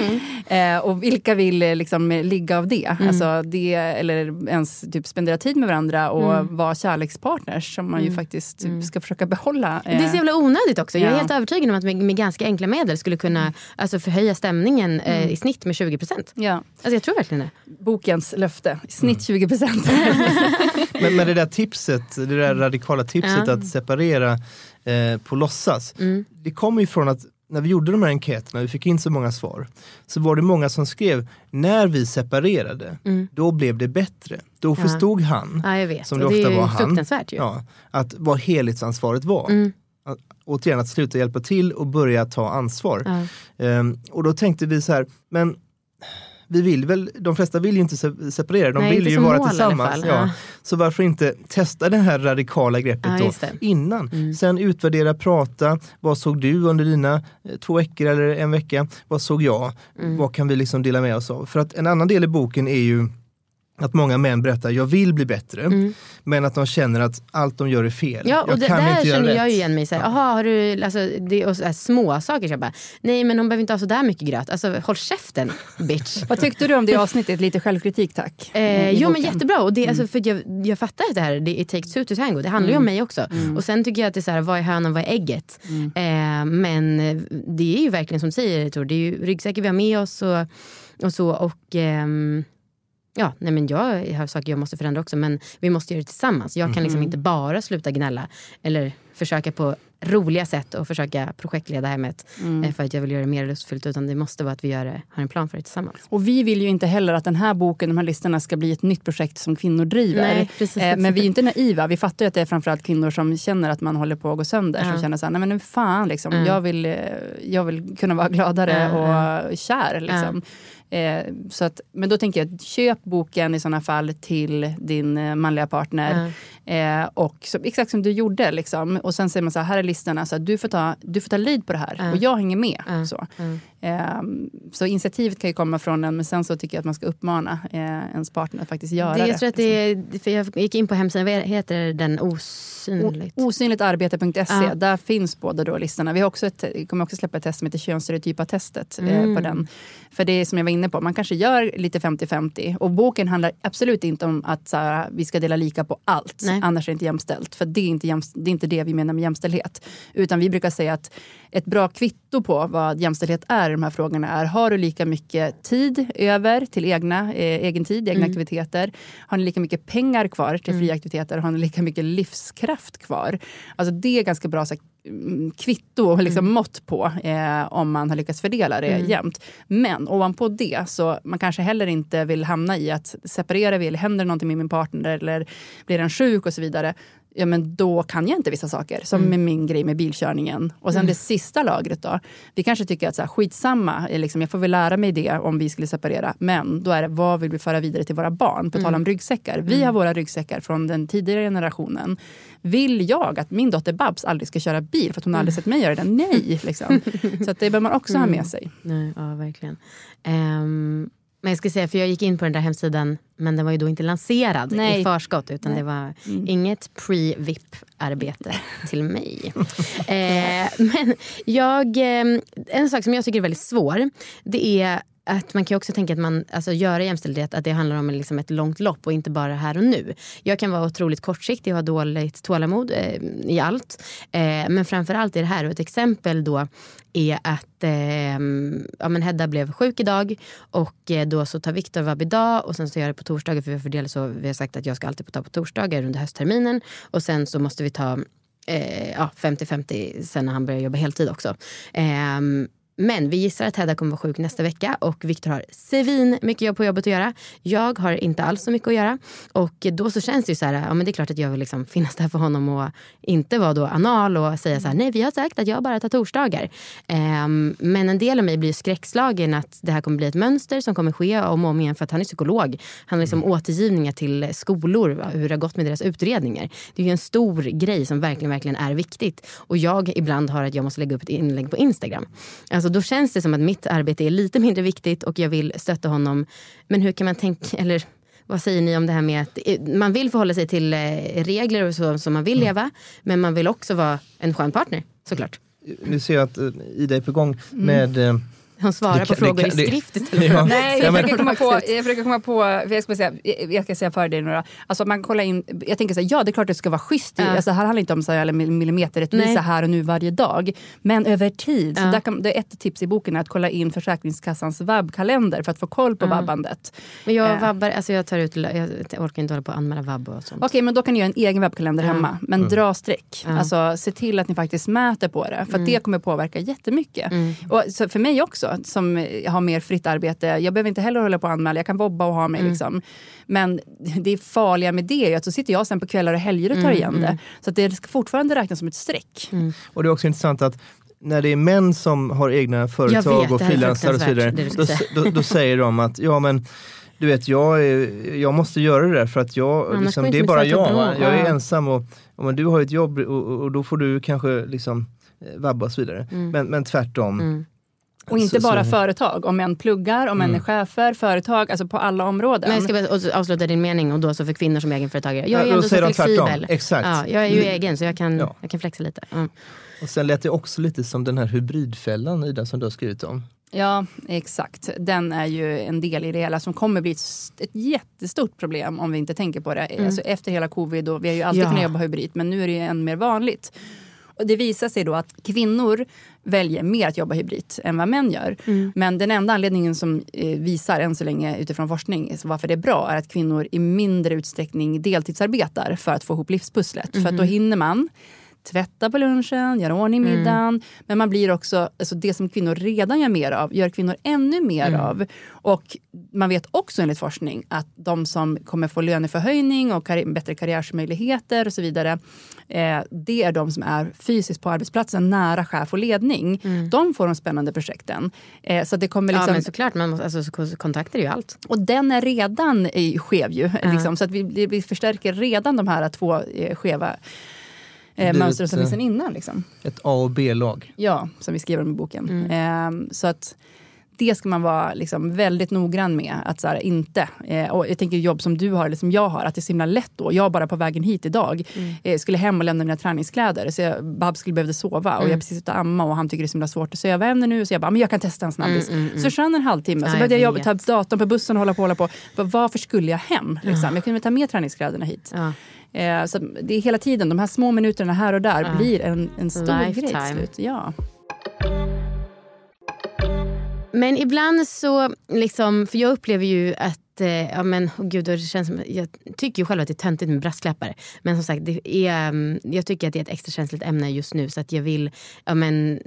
eh, och vilka vill eh, liksom, ligga av det? Alltså det? Eller ens typ, spendera tid med varandra och vara kärlekspartners som man ju faktiskt typ, ska försöka behålla. Eh. Det är så jävla onödigt också. Jag är helt övertygad om att med, med ganska enkla medel skulle kunna alltså, förhöja förhöja stämningen eh, mm. i snitt med 20 procent. Ja. Alltså jag tror verkligen det. Bokens löfte, i snitt 20 mm. procent. men, men det där tipset, det där radikala tipset ja. att separera eh, på låtsas. Mm. Det kommer ju från att när vi gjorde de här enkäterna, vi fick in så många svar, så var det många som skrev, när vi separerade, mm. då blev det bättre. Då ja. förstod han, ja, som det, det ofta var han, ja, att vad helhetsansvaret var. Mm. Att, återigen, att sluta hjälpa till och börja ta ansvar. Ja. Um, och då tänkte vi så här, men vi vill väl, de flesta vill ju inte separera, de Nej, vill ju vara tillsammans. Ja. Så varför inte testa det här radikala greppet ja, då innan. Mm. Sen utvärdera, prata. Vad såg du under dina eh, två veckor eller en vecka? Vad såg jag? Mm. Vad kan vi liksom dela med oss av? För att en annan del i boken är ju att många män berättar jag vill bli bättre mm. men att de känner att allt de gör är fel. Ja, och jag det, kan där inte känner jag rätt. igen mig. Så här, Aha, har du, alltså, det är så små saker. Så bara, Nej men hon behöver inte ha så där mycket gröt. Alltså håll käften bitch. Vad tyckte du om det avsnittet? Lite självkritik tack. Eh, jo men jättebra. Och det, alltså, mm. alltså, för jag, jag fattar att det här det, it takes two to tango. Det handlar mm. ju om mm. mig också. Mm. Och sen tycker jag att det är så här, vad är hönan, vad är ägget? Mm. Eh, men det är ju verkligen som du säger det är ju ryggsäcken vi har med oss och, och så. Och, ehm, Ja, nej men jag har saker jag måste förändra också men vi måste göra det tillsammans. Jag kan liksom mm. inte bara sluta gnälla eller försöka på roliga sätt och försöka projektleda hemmet mm. Eh, för att jag vill göra det mer lustfyllt utan det måste vara att vi gör det, har en plan för det tillsammans. Och vi vill ju inte heller att den här boken, de här listorna ska bli ett nytt projekt som kvinnor driver. Nej, eh, men vi är inte naiva. Vi fattar ju att det är framförallt kvinnor som känner att man håller på att gå sönder. Ja. Som känner så här, nej men fan liksom. Mm. Jag, vill, eh, jag vill kunna vara gladare och kär. Liksom. Eh, så att, men då tänker jag, köp boken i sådana fall till din eh, manliga partner. Mm. Eh, och så, exakt som du gjorde. Liksom. Och sen säger man så här, här är listorna, så här, du, får ta, du får ta lead på det här. Mm. Och jag hänger med. Så. Eh, så initiativet kan ju komma från en, men sen så tycker jag att man ska uppmana eh, ens partner att faktiskt göra det. Jag tror att det är, för jag gick in på hemsidan, vad heter den? Osynligt? osynligtarbete.se. Ja. Där finns båda då listorna. Vi har också ett, kommer också släppa ett test som heter könsstereotypa testet mm. eh, på mm. den. För det är som jag var inne på, man kanske gör lite 50-50. Och boken handlar absolut inte om att så här, vi ska dela lika på allt, Nej. Annars är det inte jämställt. För det är inte, det är inte det vi menar med jämställdhet. Utan vi brukar säga att ett bra kvitto på vad jämställdhet är i de här frågorna är, har du lika mycket tid över till egna, eh, egen tid, egna mm. aktiviteter? Har ni lika mycket pengar kvar till fria mm. aktiviteter? Har ni lika mycket livskraft kvar? Alltså det är ganska bra så Mm, kvitto och liksom mm. mått på eh, om man har lyckats fördela det mm. jämnt. Men ovanpå det så man kanske heller inte vill hamna i att separerar vi eller händer någonting med min partner eller blir den sjuk och så vidare. Ja men då kan jag inte vissa saker, som mm. med min grej med bilkörningen. Och sen mm. det sista lagret då. Vi kanske tycker att så här, skitsamma, liksom, jag får väl lära mig det om vi skulle separera. Men då är det, vad vill vi föra vidare till våra barn? På tal om mm. ryggsäckar. Vi har våra ryggsäckar från den tidigare generationen. Vill jag att min dotter Babs aldrig ska köra bil för att hon mm. aldrig sett mig göra det? Nej! Liksom. Så det behöver man också mm. ha med sig. Nej, ja, verkligen. Um, men jag ska säga, för jag gick in på den där hemsidan men den var ju då inte lanserad Nej. i förskott utan Nej. det var mm. inget pre-VIP-arbete till mig. eh, men jag, eh, en sak som jag tycker är väldigt svår det är att man kan också tänka att man, alltså göra jämställdhet att det handlar om liksom ett långt lopp och inte bara här och nu. Jag kan vara otroligt kortsiktig och ha dåligt tålamod eh, i allt. Eh, men framförallt i det här, och ett exempel då är att eh, ja, men Hedda blev sjuk idag och eh, då så tar Viktor vab idag och sen så gör det på torsdagar för vi har fördelat så vi har sagt att jag ska alltid ta på torsdagar under höstterminen och sen så måste vi ta 50-50 eh, sen när han börjar jobba heltid också. Ehm, men vi gissar att Hedda kommer vara sjuk nästa vecka och Viktor har svin mycket jobb på jobbet att göra. Jag har inte alls så mycket att göra. Och då så känns det ju så här, ja men det är klart att jag vill liksom finnas där för honom och inte vara då anal och säga så här, nej vi har sagt att jag bara tar torsdagar. Um, men en del av mig blir skräckslagen att det här kommer bli ett mönster som kommer ske om och om igen för att han är psykolog. Han har liksom mm. återgivningar till skolor, hur det har gått med deras utredningar. Det är ju en stor grej som verkligen, verkligen är viktigt. Och jag ibland har att jag måste lägga upp ett inlägg på Instagram. Alltså då känns det som att mitt arbete är lite mindre viktigt och jag vill stötta honom. Men hur kan man tänka, eller vad säger ni om det här med att man vill förhålla sig till eh, regler och så som man vill mm. leva. Men man vill också vara en skön partner såklart. Nu ser jag att eh, Ida är på gång med mm. Hon svarar på frågor kan, i skrift istället för... Ja. Nej, jag försöker komma på, jag försöker komma på jag ska, säga, jag ska säga för dig några. Alltså man kollar in, jag tänker så här, ja det är klart det ska vara schysst. Ja. Alltså, här handlar inte om så här, millimeterrättvisa här och nu varje dag. Men över tid. Ja. Så där kan, det är ett tips i boken är att kolla in Försäkringskassans webbkalender för att få koll på ja. vabbandet. Men jag eh. vabbar, alltså jag tar ut, jag orkar inte hålla på att anmäla vabb och sånt. Okej, okay, men då kan ni göra en egen webbkalender hemma. Men mm. dra streck. Alltså se till att ni faktiskt mäter på det. För mm. det kommer påverka jättemycket. Mm. Och så för mig också, som har mer fritt arbete. Jag behöver inte heller hålla på och anmäla. Jag kan vobba och ha mig. Mm. Liksom. Men det farliga med det är att så sitter jag sen på kvällar och helger och tar mm, igen det. Mm. Så det ska fortfarande räknas som ett streck. Mm. Och det är också intressant att när det är män som har egna företag vet, och frilansar och så vidare, då, då, då, säger de att ja men du vet, jag, jag måste göra det där för att jag, liksom, det är bara jag. Jag är ensam och, och du har ett jobb och, och, då får du kanske liksom eh, vabba och så vidare. Mm. Men, men tvärtom. Mm. Och inte så, bara så. företag, om män pluggar, om män mm. är chefer, företag, alltså på alla områden. Men jag ska bara avsluta din mening och då så för kvinnor som egenföretagare. Jag är ja, ändå så flexibel. Exakt. Ja, jag är ju mm. egen så jag kan, ja. jag kan flexa lite. Mm. Och sen lät det också lite som den här hybridfällan Ida som du har skrivit om. Ja, exakt. Den är ju en del i det hela som kommer bli ett, jättestort problem om vi inte tänker på det. Mm. Alltså efter hela covid, och vi har ju alltid ja. kunnat jobba hybrid, men nu är det än mer vanligt. Och det visar sig då att kvinnor väljer mer att jobba hybrid än vad män gör. Mm. Men den enda anledningen som eh, visar än så länge utifrån forskning varför det är bra är att kvinnor i mindre utsträckning deltidsarbetar för att få ihop livspusslet. Mm. För att då mm-hmm. hinner man tvätta på lunchen, göra ordning mm. middagen. Mm. Men man blir också, alltså det som kvinnor redan gör mer av, gör kvinnor ännu mer mm. av. Och man vet också enligt forskning att de som kommer få löneförhöjning och karri bättre karriärsmöjligheter och så vidare. Eh, det är de som är fysiskt på arbetsplatsen, nära chef och ledning. Mm. De får de spännande projekten. Eh, så det kommer liksom... Ja men såklart, man måste, alltså, kontakter är ju allt. Och den är redan skev ju. Liksom, så att vi, vi förstärker redan de här två eh, skeva eh, mönster som finns sedan innan. Liksom. Ett A och B-lag. Ja, som vi skriver om i boken. Mm. Eh, så att det ska man vara liksom väldigt noggrann med. Att så här, inte, eh, och jag tänker jobb som du har eller som jag har, att det är så himla lätt då. Jag bara på vägen hit idag mm. eh, skulle hem och lämna mina träningskläder. Så jag, Bab skulle behövde sova och mm. jag precis ute amma och han tycker det är så himla svårt att söva henne nu. Så jag bara, men jag kan testa en snabbis. Mm, mm, mm. så försvann en halvtimme. Så började jag, ta datorn på bussen och hålla på. Hålla på. Varför skulle jag hem? Liksom? Jag kunde ta med träningskläderna hit. Eh, så det är hela tiden, de här små minuterna här och där ja. blir en, en stor Lifetime. grej slut. Ja. Men ibland så, liksom, för jag upplever ju att eh, ja men oh gud, det känns som, jag tycker ju själv att det är töntigt med brasklappar. Men som sagt, det är, mm, jag tycker att det är ett extra känsligt ämne just nu så att jag vill ja men,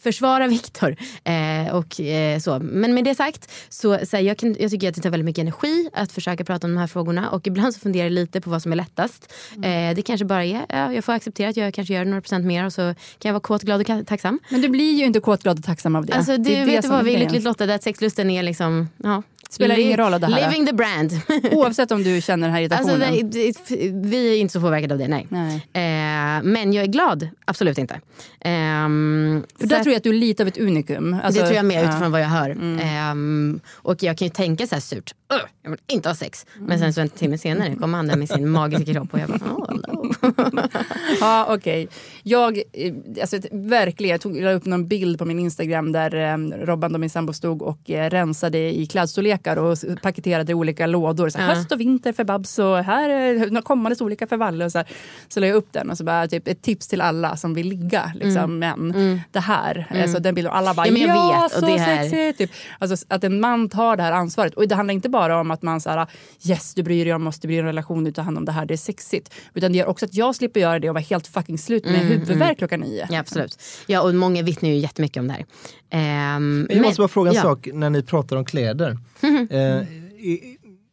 försvara Viktor. Eh, och, eh, så. Men med det sagt, så, så här, jag, kan, jag tycker att det tar väldigt mycket energi att försöka prata om de här frågorna och ibland så funderar jag lite på vad som är lättast. Mm. Eh, det kanske bara är, ja, jag får acceptera att jag kanske gör några procent mer och så kan jag vara kåt, glad och tacksam. Men du blir ju inte kåt, glad och tacksam av det. Alltså, du, det vet du vad, vi är lyckligt lottade att sexlusten är liksom, ja, Spelar ingen roll av det här. Living the brand. Oavsett om du känner den här irritationen. Alltså, det, det, vi är inte så påverkade av det, nej. nej. Eh, men jag är glad, absolut inte. Eh, För där tror jag att du är lite av ett unikum. Alltså, det tror jag med utifrån vad jag hör. Mm. Eh, och jag kan ju tänka så här surt, jag vill inte ha sex. Men sen så en timme senare kommer han där med sin magiska kropp och jag bara, oh, hello. ja, okej. Okay. Jag, eh, alltså, verkligen, jag tog jag upp någon bild på min Instagram där eh, Robban och min sambo stod och eh, rensade i klädstorlekar och paketerade olika lådor. Så, -huh. Höst och vinter för Babs och här är kommande storlekar för Valle. Och så, så la jag upp den och så bara typ, ett tips till alla som vill ligga. Liksom, mm. Men mm. det här, mm. alltså, den bilden, alla bara ja, men jag ja vet, så det här... sexigt. Typ. Alltså, att en man tar det här ansvaret. Och det handlar inte bara om att man så här, yes du bryr dig om oss, det blir en relation, du tar hand om det här, det är sexigt. Utan det gör också att jag slipper göra det och vara helt fucking slut med mm, huvudvärk mm. klockan nio. Ja absolut. Ja och många vittnar ju jättemycket om det här. Um, jag måste bara fråga en ja. sak när ni pratar om kläder. uh,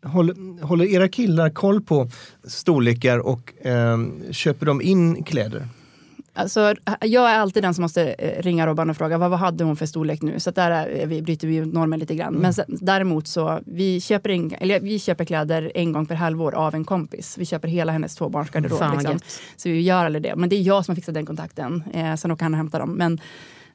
håller, håller era killar koll på storlekar och um, köper de in kläder? Alltså, jag är alltid den som måste eh, ringa Robban och fråga vad, vad hade hon för storlek nu? Så där är, vi, bryter vi normen lite grann. Mm. Men sen, däremot så vi köper, en, eller vi köper kläder en gång per halvår av en kompis. Vi köper hela hennes tvåbarnsgarderob. Liksom. Så vi gör aldrig det. Men det är jag som har fixat den kontakten. Eh, sen åker han och hämtar dem. Men,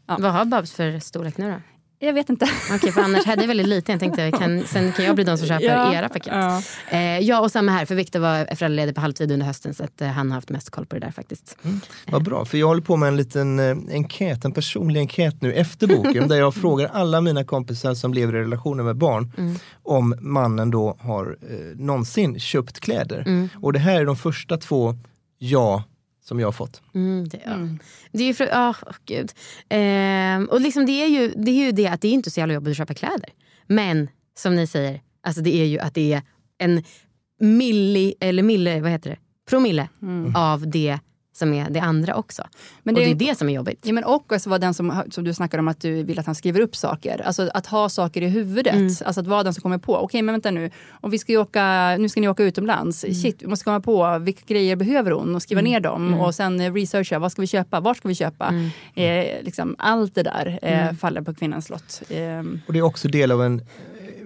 ja. Vad har Babs för storlek nu då? Jag vet inte. Okej, okay, för annars hade jag väldigt lite. Jag tänkte, kan, sen kan jag bli de som köper ja, era paket. Ja. Eh, ja, och samma här. För Viktor var föräldraledig på halvtid under hösten så att, eh, han har haft mest koll på det där faktiskt. Mm. Vad bra, för jag håller på med en liten eh, enkät, en personlig enkät nu efter boken där jag frågar alla mina kompisar som lever i relationer med barn mm. om mannen då har eh, någonsin köpt kläder. Mm. Och det här är de första två ja som jag har fått. Mm, det, ja. mm. det är ju för, oh, oh, gud. Eh, och liksom det, är ju, det är ju det att det är inte så jävla jobbigt att köpa kläder. Men som ni säger, alltså det är ju att det är en milli, eller mille, vad heter det? promille mm. av det som är det andra också. Men det, och det är det som är jobbigt. Ja, men och alltså vara den som, som du snackade om att du vill att han skriver upp saker. Alltså att ha saker i huvudet. Mm. Alltså att vara den som kommer på. Okej, men vänta nu. Om vi ska åka, nu ska ni åka utomlands. Mm. Shit, vi måste komma på vilka grejer behöver hon och skriva mm. ner dem. Mm. Och sen researcha. Vad ska vi köpa? Var ska vi köpa? Mm. Eh, liksom, allt det där eh, mm. faller på kvinnans lott. Eh. Och det är också del av en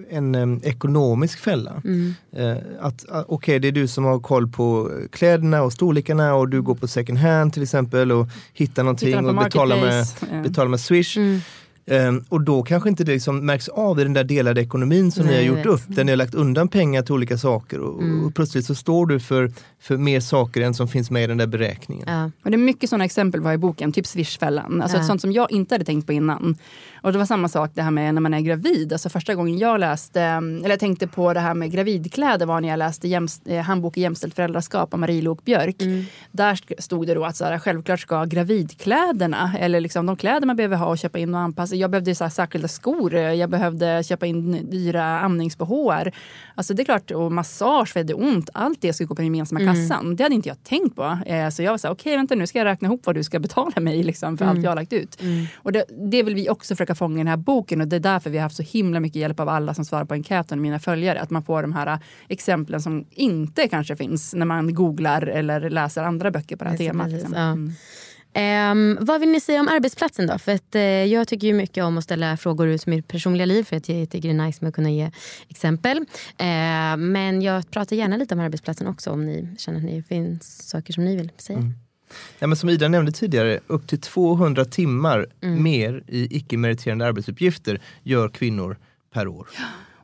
en um, ekonomisk fälla. Mm. Uh, att uh, Okej, okay, det är du som har koll på kläderna och storlekarna och du går på second hand till exempel och hittar någonting och betalar med, betalar med Swish. Mm. Um, och då kanske inte det liksom märks av i den där delade ekonomin som Nej, ni har gjort upp, där ni har lagt undan pengar till olika saker och, mm. och plötsligt så står du för, för mer saker än som finns med i den där beräkningen. Ja. Och det är mycket sådana exempel var i boken, typ Swishfällan, alltså ja. sånt som jag inte hade tänkt på innan. Och det var samma sak det här med när man är gravid. Alltså första gången jag läste, eller jag tänkte på det här med gravidkläder var när jag läste jämst, eh, Handbok i jämställt föräldraskap av Marie Lok Björk. Mm. Där stod det då att så här, självklart ska gravidkläderna, eller liksom de kläder man behöver ha och köpa in och anpassa. Jag behövde så här, särskilda skor, jag behövde köpa in dyra amningsbehåar. Alltså det är klart, och massage för det ont. Allt det ska gå på den gemensamma mm. kassan. Det hade inte jag tänkt på. Eh, så jag var så här, okej okay, vänta nu ska jag räkna ihop vad du ska betala mig liksom, för mm. allt jag har lagt ut. Mm. Och det, det vill vi också försöka fånga i den här boken och det är därför vi har haft så himla mycket hjälp av alla som svarar på enkäten, mina följare. Att man får de här exemplen som inte kanske finns när man googlar eller läser andra böcker på det här temat. Liksom. Ja. Um, vad vill ni säga om arbetsplatsen då? För att, uh, jag tycker ju mycket om att ställa frågor ur mitt personliga liv för att jag tycker det är nice med att kunna ge exempel. Uh, men jag pratar gärna lite om arbetsplatsen också om ni känner att det finns saker som ni vill säga. Mm. Ja, men som Ida nämnde tidigare, upp till 200 timmar mm. mer i icke-meriterande arbetsuppgifter gör kvinnor per år.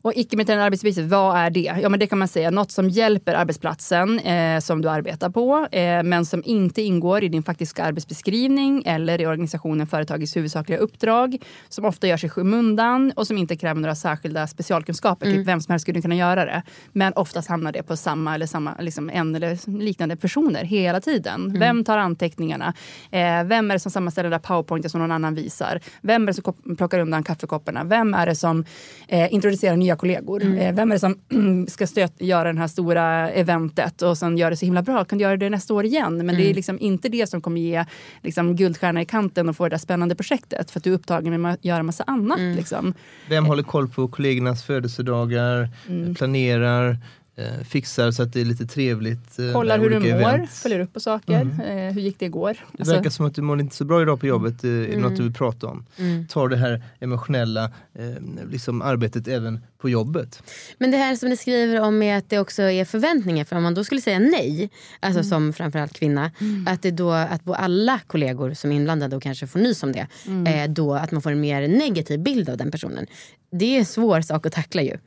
Och icke-meriterande arbetsuppgifter, vad är det? Ja, men det kan man säga något som hjälper arbetsplatsen eh, som du arbetar på, eh, men som inte ingår i din faktiska arbetsbeskrivning eller i organisationen företagets huvudsakliga uppdrag, som ofta görs i skymundan och som inte kräver några särskilda specialkunskaper. Typ mm. Typ vem som helst skulle kunna göra det. Men oftast hamnar det på samma eller samma, liksom en eller liknande personer hela tiden. Mm. Vem tar anteckningarna? Eh, vem är det som sammanställer det där powerpointet som någon annan visar? Vem är det som plockar undan kaffekopparna? Vem är det som eh, introducerar nya kollegor. Mm. Eh, vem är det som ska stöt, göra det här stora eventet och sen gör det så himla bra? Kan du göra det nästa år igen? Men mm. det är mm. liksom inte det som kommer ge liksom, guldstjärna i kanten och få det där spännande projektet för att du är upptagen med att göra massa annat. Mm. Liksom. Vem håller koll på kollegornas födelsedagar, mm. planerar, eh, fixar så att det är lite trevligt. Eh, Kollar hur du mår, event. följer upp på saker. Mm. Eh, hur gick det igår? Det alltså... verkar som att du mår inte så bra idag på jobbet, eh, mm. något du vill prata om. Mm. Tar det här emotionella eh, liksom arbetet även på jobbet. Men det här som ni skriver om är att det också är förväntningar, för om man då skulle säga nej, alltså mm. som framförallt kvinna, mm. att det då att alla kollegor som är inblandade och kanske får nys om det, mm. eh, då att man får en mer negativ bild av den personen. Det är en svår sak att tackla ju.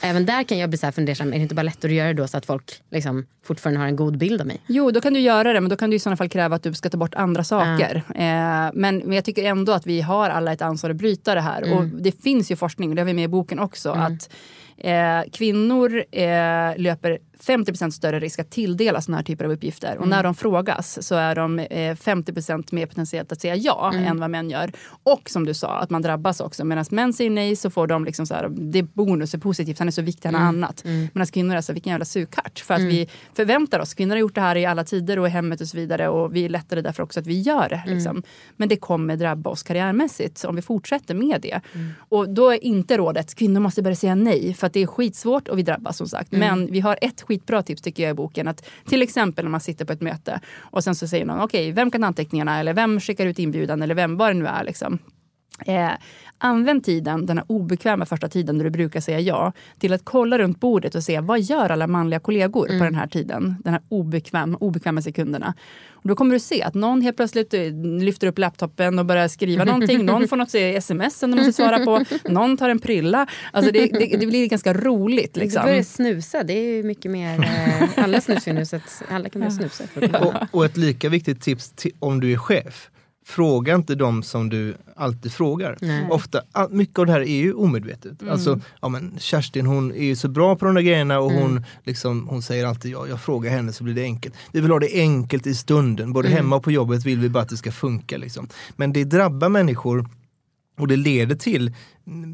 Även där kan jag bli så här fundersam, är det inte bara lättare att göra det då så att folk liksom fortfarande har en god bild av mig? Jo, då kan du göra det, men då kan du i sådana fall kräva att du ska ta bort andra saker. Mm. Eh, men, men jag tycker ändå att vi har alla ett ansvar att bryta det här. Mm. Och det finns ju forskning, och det har vi med i boken också, mm. att eh, kvinnor eh, löper 50% större risk att tilldelas såna här typer av uppgifter. Och mm. när de frågas så är de eh, 50% mer potentiellt att säga ja mm. än vad män gör. Och som du sa, att man drabbas också. Medan män säger nej så får de liksom så här, det är bonus, är positivt, han är så viktig, han har mm. annat. Mm. Medan kvinnor är så, vilken jävla sugkart. För att mm. vi förväntar oss, kvinnor har gjort det här i alla tider och i hemmet och så vidare. Och vi är lättare därför också att vi gör det. Liksom. Mm. Men det kommer drabba oss karriärmässigt om vi fortsätter med det. Mm. Och då är inte rådet, kvinnor måste börja säga nej. För att det är skitsvårt och vi drabbas som sagt. Men vi har ett skitbra tips tycker jag i boken. Att till exempel när man sitter på ett möte och sen så säger någon okej, okay, vem kan anteckningarna eller vem skickar ut inbjudan eller vem, vad det nu är. Liksom. Eh, använd tiden, den här obekväma första tiden där du brukar säga ja, till att kolla runt bordet och se vad gör alla manliga kollegor mm. på den här tiden? Den här obekväm, obekväma sekunderna. Och då kommer du se att någon helt plötsligt eh, lyfter upp laptopen och börjar skriva någonting. Någon får något sms som de måste svara på. Någon tar en prilla. Alltså det, det, det blir ganska roligt. Liksom. Du börjar snusa. Det är ju mycket mer... Eh, alla snusar nu så att alla kan börja snusa. och, och ett lika viktigt tips till, om du är chef Fråga inte de som du alltid frågar. Nej. Ofta, mycket av det här är ju omedvetet. Mm. Alltså, ja, men Kerstin hon är ju så bra på de där grejerna och mm. hon, liksom, hon säger alltid ja, jag frågar henne så blir det enkelt. Vi vill ha det enkelt i stunden, både mm. hemma och på jobbet vill vi bara att det ska funka. Liksom. Men det drabbar människor och det leder till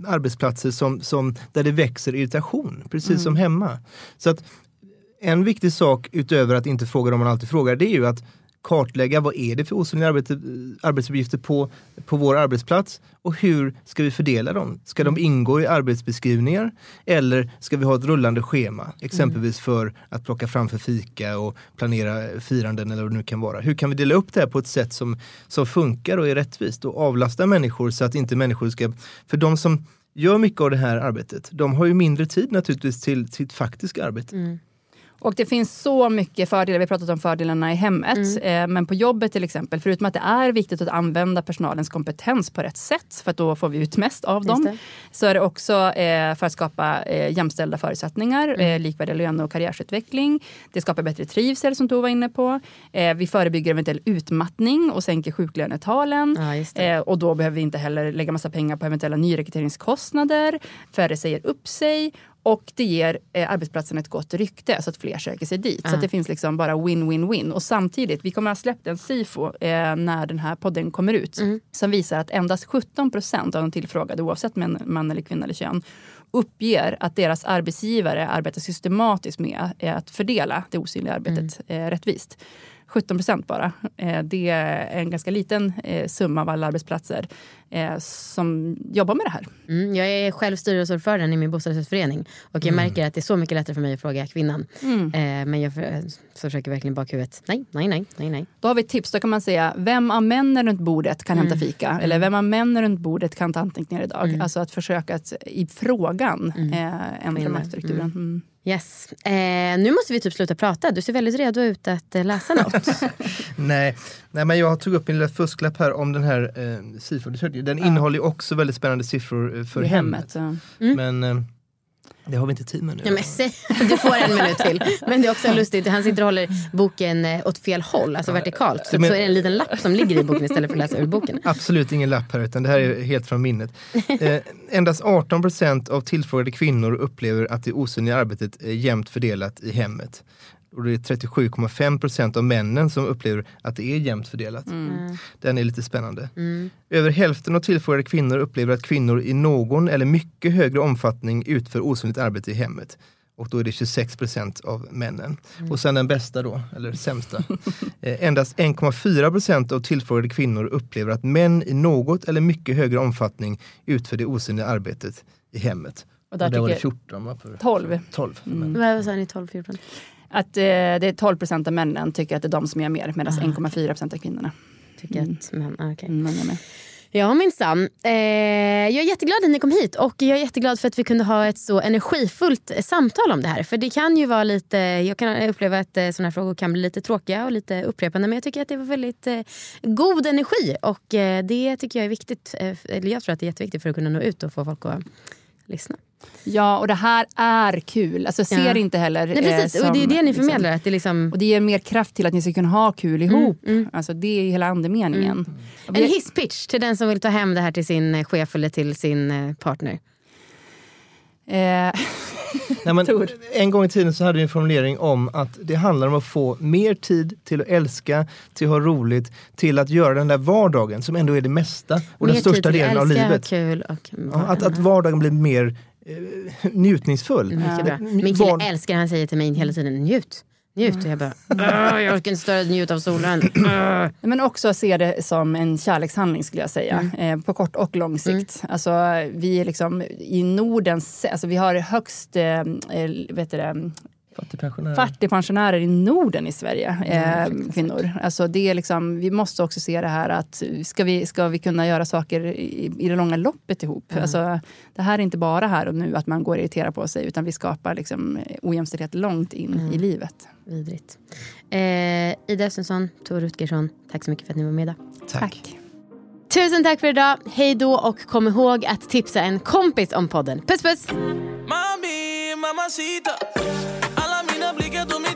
arbetsplatser som, som, där det växer irritation, precis mm. som hemma. Så att en viktig sak utöver att inte fråga dem man alltid frågar, det är ju att kartlägga vad är det för osynliga arbete, arbetsuppgifter på, på vår arbetsplats och hur ska vi fördela dem? Ska de ingå i arbetsbeskrivningar eller ska vi ha ett rullande schema? Exempelvis för att plocka fram för fika och planera firanden eller vad det nu kan vara. Hur kan vi dela upp det här på ett sätt som, som funkar och är rättvist och avlasta människor så att inte människor ska... För de som gör mycket av det här arbetet, de har ju mindre tid naturligtvis till sitt faktiska arbete. Mm. Och det finns så mycket fördelar. Vi har pratat om fördelarna i hemmet. Mm. Eh, men på jobbet till exempel, förutom att det är viktigt att använda personalens kompetens på rätt sätt, för att då får vi ut mest av dem. Så är det också eh, för att skapa eh, jämställda förutsättningar, mm. likvärdig löne och karriärsutveckling. Det skapar bättre trivsel som Tove var inne på. Vi förebygger eventuell utmattning och sänker sjuklönetalen. Ja, och då behöver vi inte heller lägga massa pengar på eventuella nyrekryteringskostnader. Färre säger upp sig och det ger eh, arbetsplatsen ett gott rykte så att fler söker sig dit. Mm. Så det finns liksom bara win-win-win. Och samtidigt, vi kommer att ha släppt en SIFO eh, när den här podden kommer ut. Mm. Som visar att endast 17 procent av de tillfrågade, oavsett man, man eller kvinna eller kön, uppger att deras arbetsgivare arbetar systematiskt med eh, att fördela det osynliga arbetet mm. eh, rättvist. 17 procent bara. Eh, det är en ganska liten eh, summa av alla arbetsplatser eh, som jobbar med det här. Mm, jag är själv styrelseordförande i min bostadsrättsförening och jag mm. märker att det är så mycket lättare för mig att fråga kvinnan. Mm. men jag försöker verkligen bakhuvudet, nej, nej, nej, nej, nej. Då har vi ett tips, då kan man säga, vem av männen runt bordet kan hämta mm. fika? Mm. Eller vem av männen runt bordet kan ta anteckningar idag? Mm. Alltså att försöka att i frågan eh, ändra maktstrukturen. Yes. Eh, nu måste vi typ sluta prata. Du ser väldigt redo ut att eh, läsa något. nej, nej, men jag tog upp min lilla fusklapp här om den här eh, SIFO. Den ja. innehåller också väldigt spännande siffror eh, för I hemmet. hemmet ja. mm. Men eh, det har vi inte tid med nu. Ja, men, du får en minut till. Men det är också lustigt, han sitter och håller boken eh, åt fel håll, alltså vertikalt. Så, men, så är det en liten lapp som ligger i boken istället för att läsa ur boken. Absolut ingen lapp här, utan det här är helt från minnet. Eh, endast 18 procent av tillfrågade kvinnor upplever att det osynliga arbetet är jämnt fördelat i hemmet och det är 37,5 procent av männen som upplever att det är jämnt fördelat. Mm. Den är lite spännande. Mm. Över hälften av tillfrågade kvinnor upplever att kvinnor i någon eller mycket högre omfattning utför osynligt arbete i hemmet. Och då är det 26 procent av männen. Mm. Och sen den bästa då, eller sämsta. eh, endast 1,4 procent av tillfrågade kvinnor upplever att män i något eller mycket högre omfattning utför det osynliga arbetet i hemmet. Och där, och där var det 14 va? 12. 12 mm. Vad sa ni, 12, 14? Att eh, det är 12 procent av männen tycker att det är de som gör mer medan 1,4 procent av kvinnorna. Tycker mm. att män, ah, okay. mm, är med. Ja minsann. Eh, jag är jätteglad att ni kom hit och jag är jätteglad för att vi kunde ha ett så energifullt samtal om det här. För det kan ju vara lite, jag kan uppleva att eh, sådana här frågor kan bli lite tråkiga och lite upprepande men jag tycker att det var väldigt eh, god energi och eh, det tycker jag är viktigt. Eh, eller jag tror att det är jätteviktigt för att kunna nå ut och få folk att lyssna. Ja, och det här är kul. Alltså, ser ja. inte heller... Nej, precis. Eh, som, och det är det ni liksom- förmedlar. Liksom, att det liksom... Och det ger mer kraft till att ni ska kunna ha kul mm, ihop. Mm, mm. Alltså, det är hela andemeningen. Mm. En hisspitch till den som vill ta hem det här till sin eh, chef eller till sin eh, partner. Eh. Nej, men, en gång i tiden så hade vi en formulering om att det handlar om att få mer tid till att älska, till att ha roligt, till att göra den där vardagen som ändå är det mesta och mer den största delen av livet. Kul och, ja, att, att vardagen blir mer eh, njutningsfull. Mycket bra. Min kille Var... älskar, han säger till mig hela tiden, njut. Njut. Och jag bara, jag orkar inte stå och njuta av solen. Men också se det som en kärlekshandling skulle jag säga. Mm. Eh, på kort och lång sikt. Mm. Alltså, vi är liksom i Nordens... Alltså, vi har högst eh, eh vet det, Fattigpensionärer. fattigpensionärer i Norden i Sverige, eh, kvinnor. Alltså det är liksom, vi måste också se det här att ska vi, ska vi kunna göra saker i, i det långa loppet ihop? Mm. Alltså, det här är inte bara här och nu att man går och irriterar på sig utan vi skapar liksom ojämställdhet långt in mm. i livet. Vidrigt. Eh, Ida Östensson, Tor Rutgersson, tack så mycket för att ni var med. Tack. tack. Tusen tack för idag. Hej då och kom ihåg att tipsa en kompis om podden. Puss puss! Mami, mamacita. Mina, blique do menino.